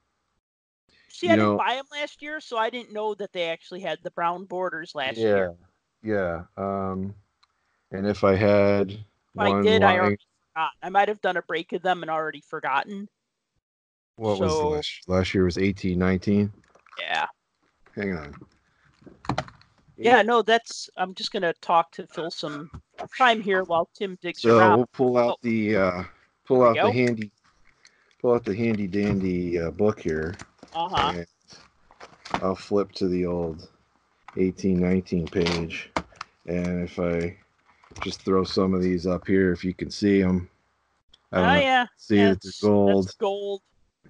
See, I know, didn't buy them last year, so I didn't know that they actually had the brown borders last yeah, year. Yeah. Um, and if I had, if I did, line, I already forgot. I might have done a break of them and already forgotten. What so, was last, last year? Was eighteen, nineteen? Yeah. Hang on. Yeah, no, that's. I'm just gonna talk to fill some time here while Tim digs so around. we'll pull out oh. the uh, pull out the handy pull out the handy dandy uh, book here. Uh-huh. I'll flip to the old 1819 page. And if I just throw some of these up here, if you can see them. oh, know, yeah. See yeah, that gold. gold.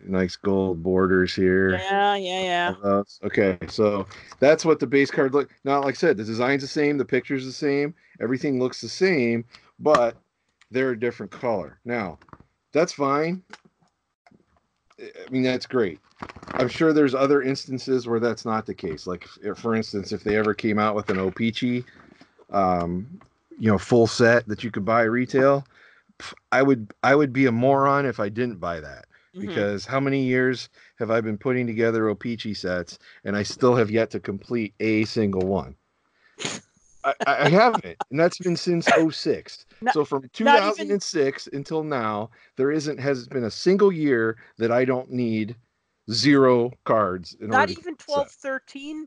Nice gold borders here. Yeah, yeah, yeah. Okay, so that's what the base card look. Not like I said, the design's the same, the picture's the same, everything looks the same, but they're a different color. Now, that's fine. I mean, that's great. I'm sure there's other instances where that's not the case. Like, if, for instance, if they ever came out with an O-Pee-Chee, um, you know, full set that you could buy retail, I would I would be a moron if I didn't buy that. Mm-hmm. Because how many years have I been putting together O-Pee-Chee sets and I still have yet to complete a single one? I, I haven't, and that's been since 06. Not, so from 2006 even... until now, there isn't has been a single year that I don't need zero cards. not even 12, 13?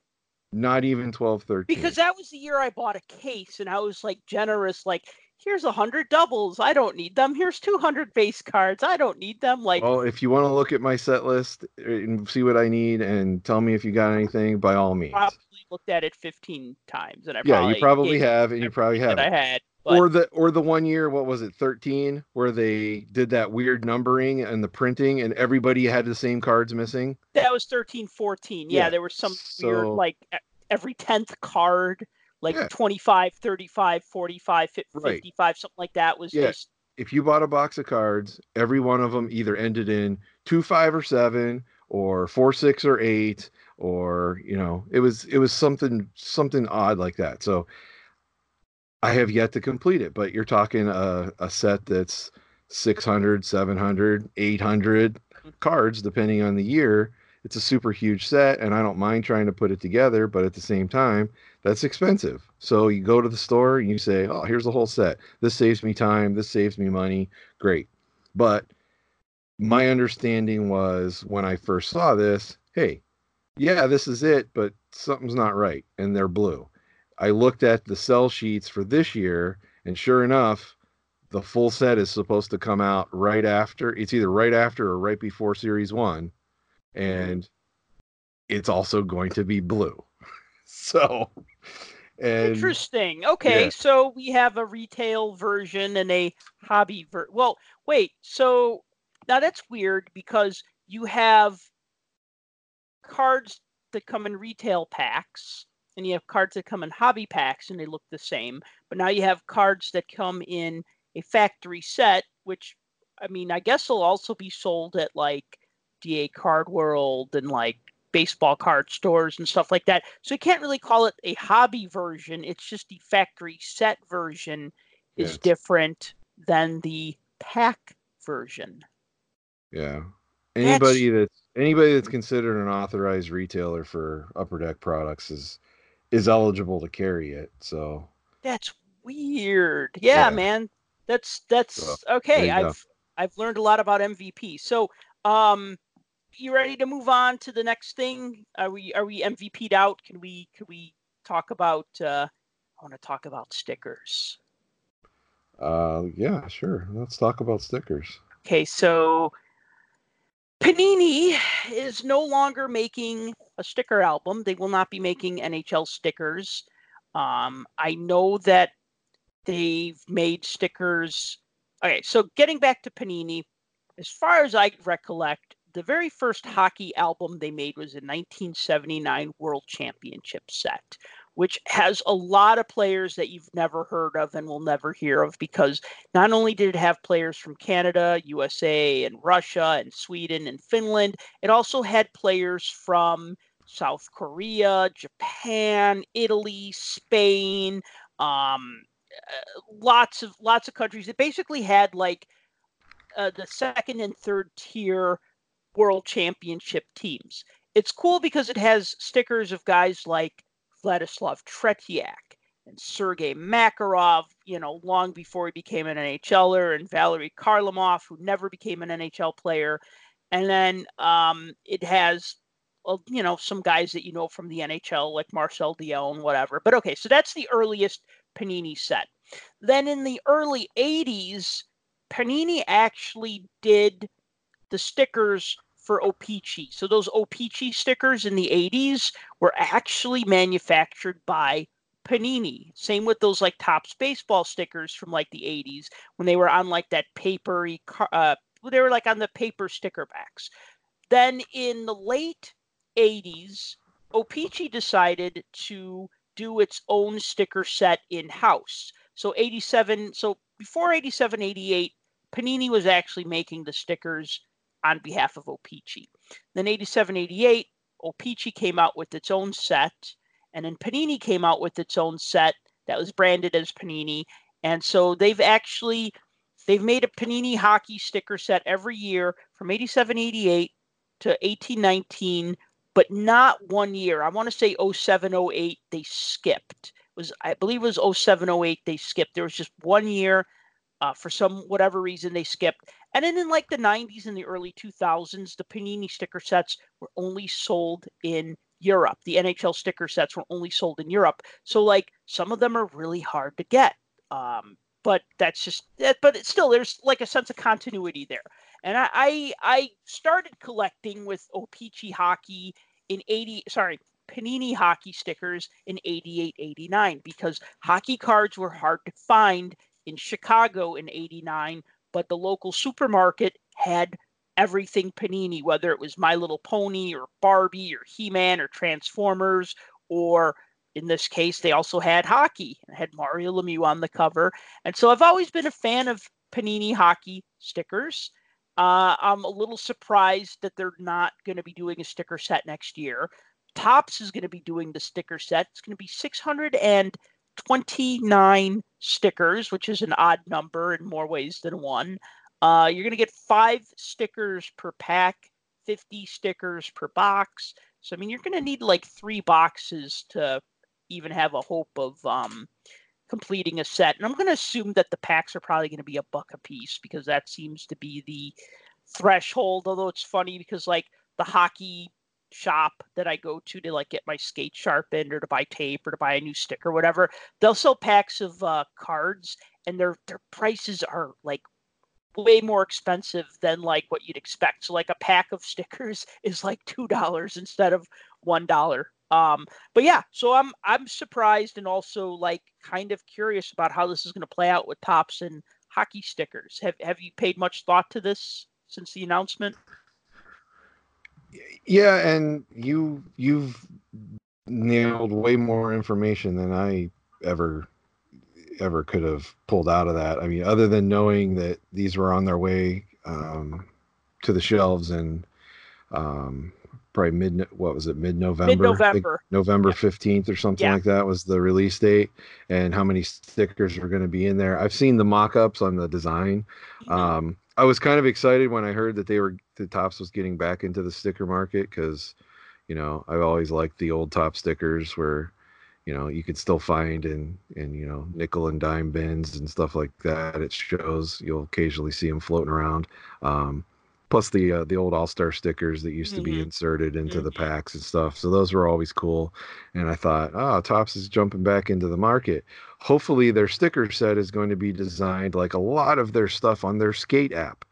Not even 12, 13. Because that was the year I bought a case, and I was like generous, like, here's a hundred doubles. I don't need them. Here's 200 base cards. I don't need them. Like, well, if you want to look at my set list uh, and see what I need and tell me if you got anything, by all means. I probably looked at it 15 times, and I Yeah, probably you probably have, and you probably have. I had. But Or the or the one year, what was it, 13, where they did that weird numbering and the printing, and everybody had the same cards missing. that was 13, 14. Yeah, Yeah, there was some weird like every 10th card, like Yeah. 25, 35, 45, fif- Right. 55, something like that was Yeah. just if you bought a box of cards, every one of them either ended in two, five, or seven, or four, six, or eight, or you know, it was it was something something odd like that. So I have yet to complete it, but you're talking a, a set that's 600, 700, 800 mm-hmm. cards, depending on the year. It's a super huge set, and I don't mind trying to put it together, but at the same time, that's expensive. So you go to the store and you say, Oh, here's the whole set. This saves me time. This saves me money. Great. But my understanding was when I first saw this, hey, yeah, this is it, but something's not right. And they're blue. I looked at the sell sheets for this year, and sure enough, the full set is supposed to come out right after. It's either right after or right before Series 1. And it's also going to be blue. so, and interesting. Okay, yeah. so we have a retail version and a hobby ver. Well, wait. So now that's weird because you have cards that come in retail packs and you have cards that come in hobby packs and they look the same. But now you have cards that come in a factory set, which I mean, I guess will also be sold at like DA Card World and like baseball card stores and stuff like that. So you can't really call it a hobby version. It's just the factory set version is Yes. different than the pack version. Yeah. Anybody that's anybody that's considered an authorized retailer for upper deck products is is eligible to carry it. So That's weird. Yeah, Yeah. man. That's that's So, okay. there you go. I've I've learned a lot about MVP. So, um you ready to move on to the next thing? Are we are we MVP'd out? Can we can we talk about uh I want to talk about stickers. uh yeah, sure. Let's talk about stickers. Okay, so Panini is no longer making a sticker album. They will not be making NHL stickers. Um, I know that they've made stickers. Okay, so getting back to Panini, as far as I recollect, the very first hockey album they made was a 1979 World Championship set, which has a lot of players that you've never heard of and will never hear of because not only did it have players from Canada, USA, and Russia, and Sweden, and Finland, it also had players from South Korea, Japan, Italy, Spain, um, uh, lots of lots of countries. It basically had like uh, the second and third tier world championship teams. It's cool because it has stickers of guys like Vladislav Tretiak and Sergei Makarov, you know, long before he became an NHLer, and Valery Kharlamov, who never became an NHL player. And then um, it has, well, you know, some guys that you know from the NHL, like Marcel Dionne, whatever. But okay, so that's the earliest Panini set. Then in the early 80s, Panini actually did the stickers for O-Pee-Chee. So those O-Pee-Chee stickers in the 80s were actually manufactured by Panini. Same with those like Topps baseball stickers from like the 80s when they were on like that papery uh they were like on the paper sticker backs. Then in the late 80s, O-Pee-Chee decided to do its own sticker set in house. So 87 so before 87 88 Panini was actually making the stickers on behalf of O-Pee-Chee. Then 87 88, O-Pee-Chee came out with its own set, and then Panini came out with its own set that was branded as Panini. And so they've actually they've made a Panini hockey sticker set every year from 87 88 to 1819, but not one year. I want to say 07 08 they skipped. It was I believe it was 07 08 they skipped. There was just one year uh, for some whatever reason they skipped. And then in like the 90s and the early 2000s, the Panini sticker sets were only sold in Europe. The NHL sticker sets were only sold in Europe. So like some of them are really hard to get. Um, but that's just that. But it's still, there's like a sense of continuity there. And I, I, I started collecting with O-Pee-Chee hockey in 80, sorry, Panini hockey stickers in 88, 89 because hockey cards were hard to find in Chicago in 89, but the local supermarket had everything Panini, whether it was My Little Pony or Barbie or He Man or Transformers, or in this case, they also had hockey and had Mario Lemieux on the cover. And so I've always been a fan of Panini hockey stickers. Uh, I'm a little surprised that they're not going to be doing a sticker set next year. Topps is going to be doing the sticker set. It's going to be 629 stickers, which is an odd number in more ways than one. Uh, you're going to get five stickers per pack, 50 stickers per box. So, I mean, you're going to need like three boxes to even have a hope of um, completing a set. And I'm going to assume that the packs are probably going to be a buck a piece because that seems to be the threshold. Although it's funny because, like, the hockey shop that I go to to like get my skate sharpened or to buy tape or to buy a new stick or whatever, they'll sell packs of uh, cards, and their their prices are like way more expensive than like what you'd expect. So like a pack of stickers is like two dollars instead of one dollar. Um, but yeah, so I'm I'm surprised and also like kind of curious about how this is going to play out with Topps and hockey stickers. Have have you paid much thought to this since the announcement? Yeah, and you you've nailed way more information than I ever ever could have pulled out of that. I mean, other than knowing that these were on their way um, to the shelves and um, probably mid what was it mid November November fifteenth or something yeah. like that was the release date and how many stickers are going to be in there. I've seen the mock-ups on the design. Mm-hmm. Um, I was kind of excited when I heard that they were the Topps was getting back into the sticker market because you know I've always liked the old top stickers where you know you could still find in in you know nickel and dime bins and stuff like that. It shows you'll occasionally see them floating around. Um, plus the uh, the old all star stickers that used mm-hmm. to be mm-hmm. inserted into mm-hmm. the packs and stuff so those were always cool and i thought oh Topps is jumping back into the market hopefully their sticker set is going to be designed like a lot of their stuff on their skate app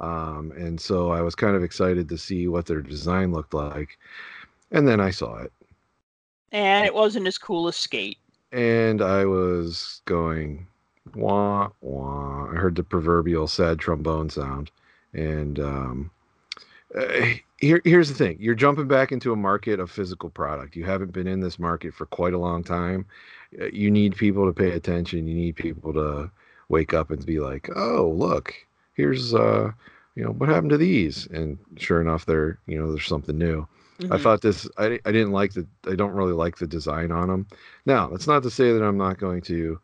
um, and so i was kind of excited to see what their design looked like and then i saw it and it wasn't as cool as Skate. And I was going, wah, wah. I heard the proverbial sad trombone sound. And um, uh, here, here's the thing you're jumping back into a market of physical product. You haven't been in this market for quite a long time. Uh, you need people to pay attention. You need people to wake up and be like, oh, look, here's, uh, you know, what happened to these? And sure enough, there, you know, there's something new. Mm-hmm. I thought this. I I didn't like the. I don't really like the design on them. Now that's not to say that I'm not going to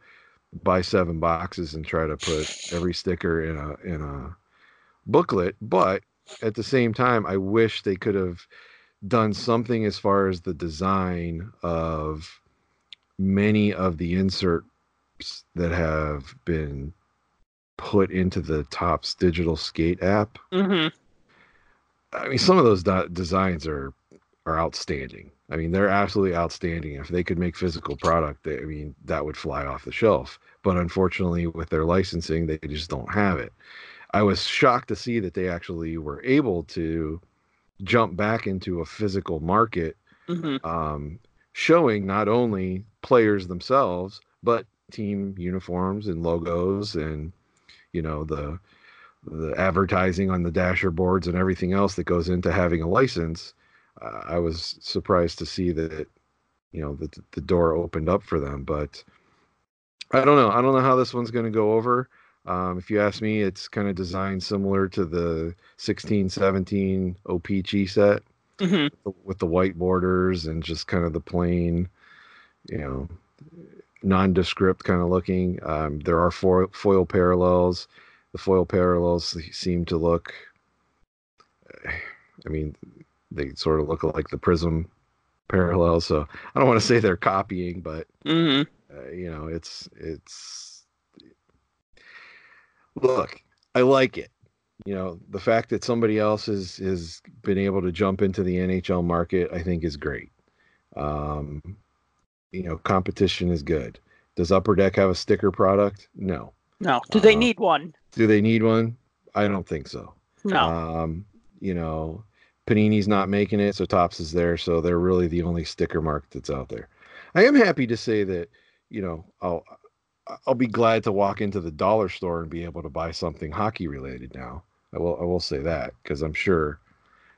buy seven boxes and try to put every sticker in a in a booklet, but at the same time, I wish they could have done something as far as the design of many of the inserts that have been put into the Topps digital skate app. Mm-hmm. I mean, some of those do- designs are are outstanding. I mean, they're absolutely outstanding. If they could make physical product, they, I mean, that would fly off the shelf. But unfortunately, with their licensing, they just don't have it. I was shocked to see that they actually were able to jump back into a physical market, mm-hmm. um, showing not only players themselves, but team uniforms and logos and you know the the advertising on the dasher boards and everything else that goes into having a license uh, I was surprised to see that you know the the door opened up for them. But I don't know. I don't know how this one's going to go over. Um, if you ask me, it's kind of designed similar to the 16, 17 O-Pee-Chee set mm-hmm. with the white borders and just kind of the plain, you know, nondescript kind of looking. Um, there are foil, foil parallels. The foil parallels seem to look. I mean, they sort of look like the Prism parallel. So I don't want to say they're copying, but mm-hmm. uh, you know, it's it's. Look, I like it. You know, the fact that somebody else has has been able to jump into the NHL market, I think, is great. Um, you know, competition is good. Does Upper Deck have a sticker product? No. No. Do they Uh, need one? Do they need one? I don't think so. No. Um, you know, Panini's not making it, so Topps is there, so they're really the only sticker mark that's out there. I am happy to say that, you know, I'll I'll be glad to walk into the dollar store and be able to buy something hockey related now. I will I will say that because I'm sure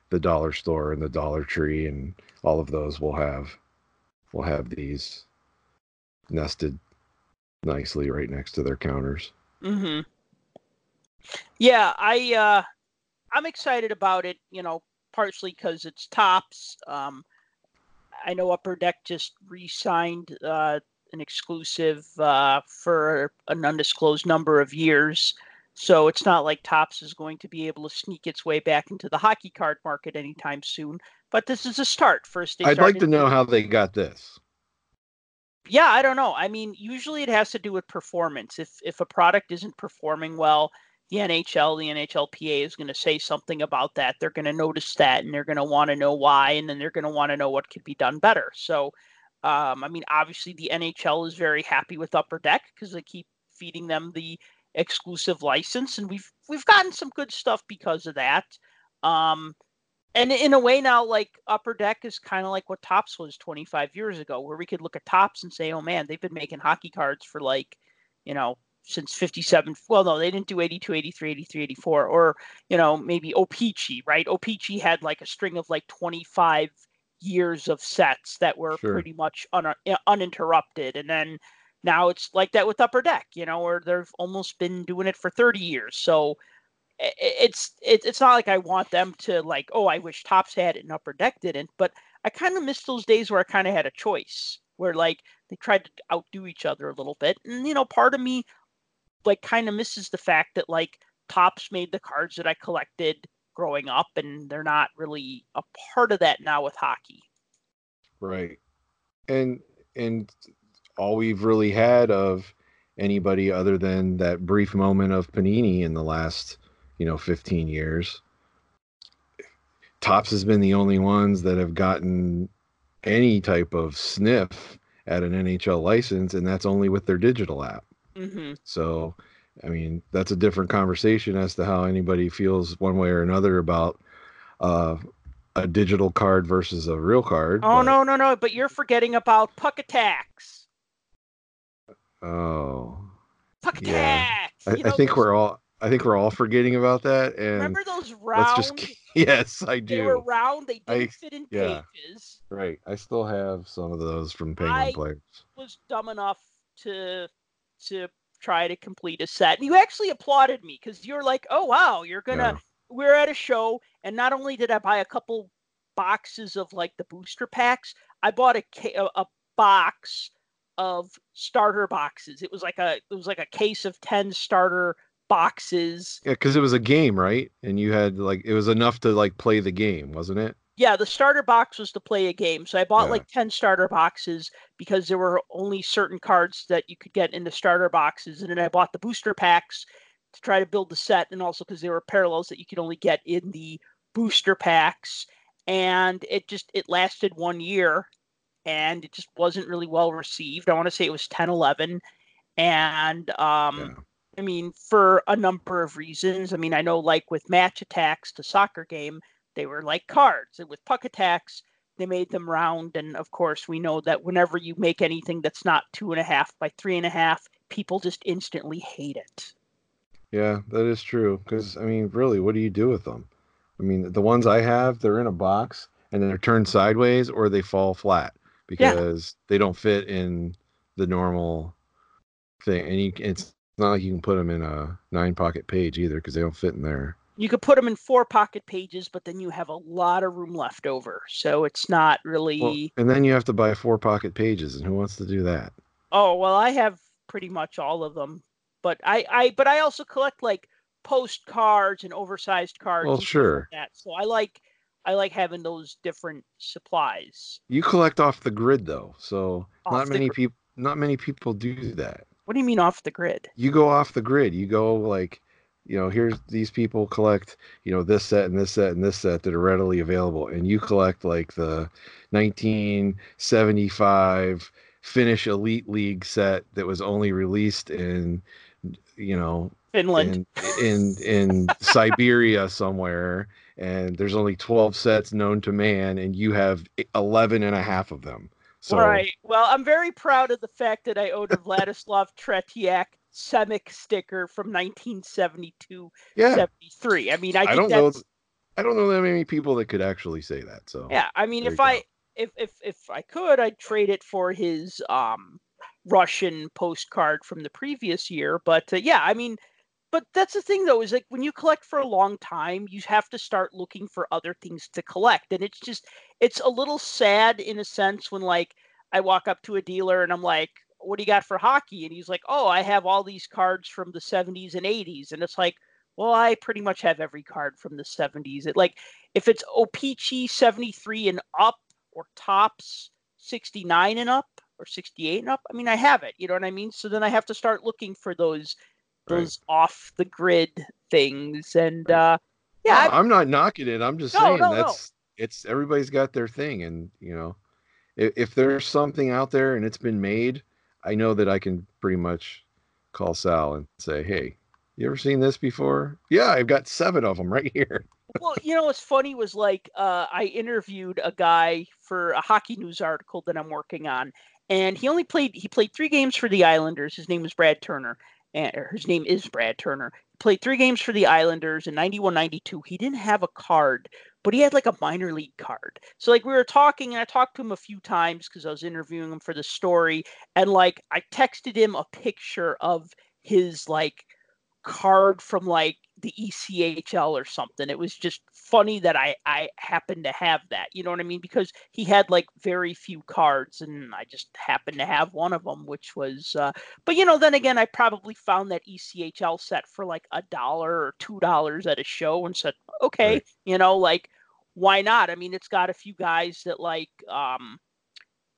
the dollar store and the Dollar Tree and all of those will have will have these nested nicely right next to their counters. hmm Yeah, I uh, I'm excited about it. You know, partially because it's Topps. Um, I know Upper Deck just re-signed uh, an exclusive uh, for an undisclosed number of years. So it's not like Topps is going to be able to sneak its way back into the hockey card market anytime soon. But this is a start. First, I'd like to know how they got this. yeah i don't know i mean usually it has to do with performance if if a product isn't performing well the nhl the nhlpa is going to say something about that they're going to notice that and they're going to want to know why and then they're going to want to know what could be done better so um, i mean obviously the nhl is very happy with upper deck because they keep feeding them the exclusive license and we've we've gotten some good stuff because of that. Um, and in a way now like upper deck is kind of like what Topps was 25 years ago where we could look at Topps and say oh man they've been making hockey cards for like you know since 57 well no they didn't do 82 83 83 84 or you know maybe O-Pee-Chee right? O-Pee-Chee had like a string of like 25 years of sets that were Sure. pretty much un- eh, uninterrupted and then now it's like that with upper deck you know where they've almost been doing it for 30 years so i- i- it's it's not like I want them to like oh I wish Topps had it and Upper Deck didn't, but I kind of miss those days where I kind of had a choice where like they tried to outdo each other a little bit, and you know part of me like kind of misses the fact that like Topps made the cards that I collected growing up, and they're not really a part of that now with hockey. Right. And and all we've really had of anybody other than that brief moment of Panini in the last, you know, 15 years. Topps has been the only ones that have gotten any type of sniff at an NHL license, and that's only with their digital app. hmm So, I mean, that's a different conversation as to how anybody feels one way or another about uh, a digital card versus a real card. Oh but- no no no! But you're forgetting about Puck Attax. Oh, Puck Yeah. attacks. I, you I think those- we're all. I think we're all forgetting about that, and remember those round. let's just. Yes, I do. They were round. They I- didn't fit in yeah. pages. Right, I still have some of those from Penguin I- players. Was dumb enough to to try to complete a set. And you actually applauded me because you're like, "Oh wow, you're gonna." Yeah. We're at a show, and not only did I buy a couple boxes of like the booster packs, I bought a a, a box of starter boxes. It was like a it was like a case of ten starter boxes. Yeah, because it was a game, right? And you had like it was enough to like play the game, wasn't it? Yeah, the starter box was to play a game. So I bought Yeah. like 10 starter boxes because there were only certain cards that you could get in the starter boxes. And then I bought the booster packs to try to build the set and also because there were parallels that you could only get in the booster packs. And it just it lasted one year and it just wasn't really well received. I want to say it was 10 11. And um Yeah. I mean, for a number of reasons. I mean, I know like with Match Attax to soccer game, they were like cards. And with Puck Attax, they made them round. And of course, we know that whenever you make anything that's not two and a half by three and a half, people just instantly hate it. Yeah, that is true. Because I mean, really, what do you do with them? I mean, the ones I have, they're in a box and they're turned sideways or they fall flat Yeah. because they don't fit in the normal thing. And you, it's not like you can put them in a nine pocket page either because they don't fit in there. You could put them in four pocket pages, but then you have a lot of room left over. So it's not really. Well, and then you have to buy four pocket pages, and who wants to do that? Oh well, I have pretty much all of them, but I, I, but I also collect like postcards and oversized cards. Well, sure. Like that. So I like, I like having those different supplies. You collect off the grid though, so Off not many people not many people do that. What do you mean off the grid? You go off the grid. You go like, you know, here's these people collect, you know, this set and this set and this set that are readily available, and you collect like the 1975 Finnish Elite League set that was only released in you know, Finland. in in, in Siberia somewhere, and there's only 12 sets known to man, and you have 11 and a half of them. So Right. Well, I'm very proud of the fact that I owned a Vladislav Tretiak Semic sticker from 1972 yeah, 73. I mean, I, I, don't know. I don't know that many people that could actually say that. So yeah. I mean, There if I if if if I could, I'd trade it for his um Russian postcard from the previous year. But uh, yeah, I mean, but that's the thing though is like when you collect for a long time, you have to start looking for other things to collect, and it's just it's a little sad in a sense when like I walk up to a dealer and I'm like, "What do you got for hockey?" And he's like, "Oh, I have all these cards from the 70s and 80s," and it's like. Well, I pretty much have every card from the 70s. It like if it's O-Pee-Chee 73 and up or Topps 69 and up or 68 and up, I mean I have it. You know what I mean? So then I have to start looking for those Right. those off the grid things and Right. uh yeah, I- I'm not knocking it. I'm just No, saying no, no. that's it's everybody's got their thing, and you know, if, if there's something out there and it's been made, I know that I can pretty much call Sal and say, "Hey, you ever seen this before?" Yeah, I've got seven of them right here. well, you know what's funny was like uh, I interviewed a guy for a hockey news article that I'm working on, and he only played he played three games for the Islanders. His name was Brad Turner, and his name is Brad Turner. He played three games for the Islanders in 91, 92. He didn't have a card, but he had like a minor league card. So like we were talking, and I talked to him a few times because I was interviewing him for the story, and like I texted him a picture of his like card from like the ECHL or something. It was just funny that I I happened to have that. You know what I mean? Because he had like very few cards, and I just happened to have one of them, which was. Uh, but you know, then again, I probably found that ECHL set for like a dollar or two dollars at a show, and said, okay, Right. you know, like why not? I mean, it's got a few guys that like um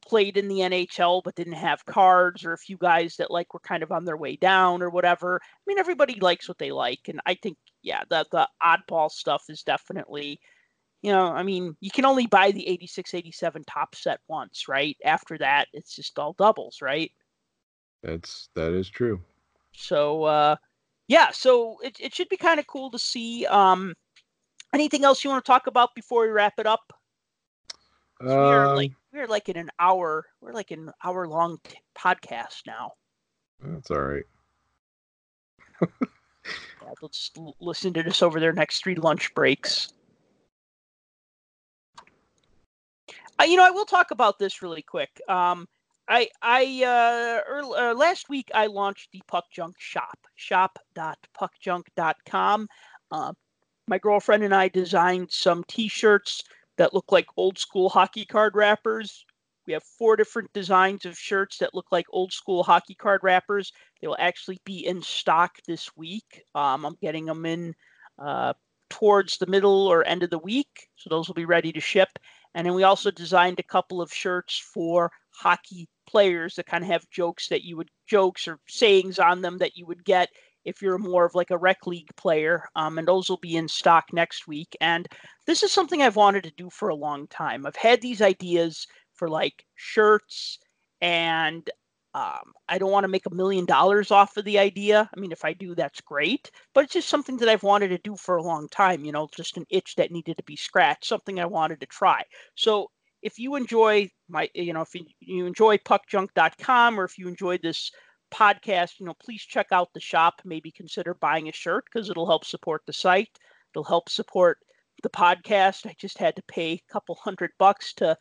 played in the NHL but didn't have cards, or a few guys that like were kind of on their way down or whatever. I mean, everybody likes what they like, and I think yeah, the the oddball stuff is definitely, you know, I mean, you can only buy the 86, 87 Topps set once, right? After that, it's just all doubles, right? That's that is true. So uh, yeah, so it it should be kind of cool to see. Um, anything else you want to talk about before we wrap it up? 'Cause we are like Um, we're like in an hour. We're like an hour long t- podcast now. that's all right. Yeah, they'll just l- listen to this over their next three lunch breaks. Uh, you know, I will talk about this really quick. Um, I, I uh, earl- uh, last week I launched the Puck Junk shop, shop.puckjunk.com. Uh, my girlfriend and I designed some T-shirts that look like old school hockey card wrappers. We have four different designs of shirts that look like old school hockey card wrappers. They will actually be in stock this week. Um, I'm getting them in uh, towards the middle or end of the week, so those will be ready to ship. And then we also designed a couple of shirts for hockey players that kind of have jokes that you would jokes or sayings on them that you would get if you're more of like a rec league player. Um, and those will be in stock next week. And this is something I've wanted to do for a long time. I've had these ideas for like shirts and um, I don't want to make a million dollars off of the idea. I mean, if I do, that's great. But it's just something that I've wanted to do for a long time. You know, just an itch that needed to be scratched. Something I wanted to try. So if you enjoy my, you know, if you, enjoy puckjunk.com or if you enjoyed this podcast, you know, please check out the shop. Maybe consider buying a shirt because it'll help support the site. It'll help support the podcast. I just had to pay a couple hundred bucks to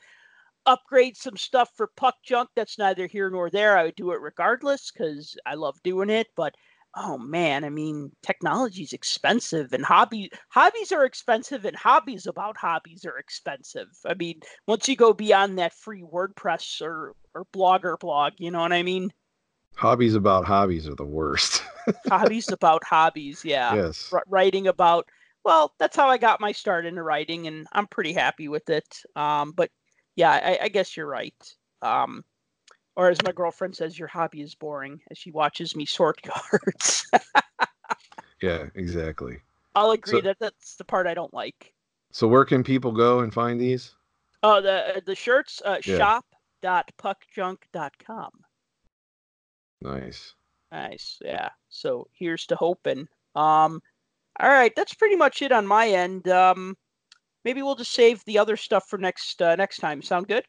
upgrade some stuff for puck junk that's neither here nor there i would do it regardless because i love doing it but oh man i mean technology's expensive and hobby hobbies are expensive and hobbies about hobbies are expensive i mean once you go beyond that free wordpress or or blogger blog you know what i mean Hobbies about hobbies are the worst. hobbies about hobbies yeah yes. wr- writing about well that's how i got my start into writing and i'm pretty happy with it um, but yeah I, I guess you're right um, or as my girlfriend says your hobby is boring as she watches me sort cards Yeah, exactly. i'll agree So- that that's the part i don't like So where can people go and find these? oh the uh, the shirts uh, Yeah. shop.puckjunk.com Nice. Nice. Yeah. So here's to hoping. Um, all right, that's pretty much it on my end. Um, maybe we'll just save the other stuff for next uh, next time. Sound good?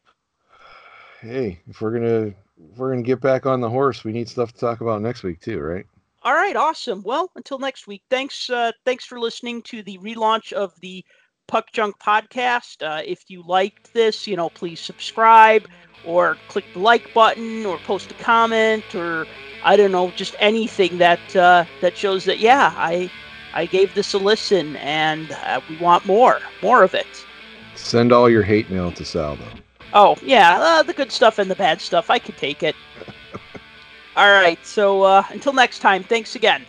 Hey, if we're gonna if we're gonna get back on the horse, we need stuff to talk about next week too, right? All right, awesome. Well, until next week, thanks uh, thanks for listening to the relaunch of the Puck Junk podcast. Uh, if you liked this, you know, please subscribe or click the like button or post a comment or I don't know, just anything that uh, that shows that yeah, I I gave this a listen and uh, we want more, more of it. Send all your hate mail to Salvo. Oh yeah, uh, the good stuff and the bad stuff. I can take it. all right, so uh, until next time, thanks again.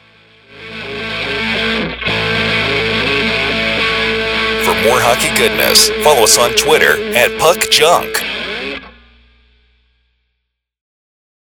For more hockey goodness, follow us on Twitter at Puck Junk.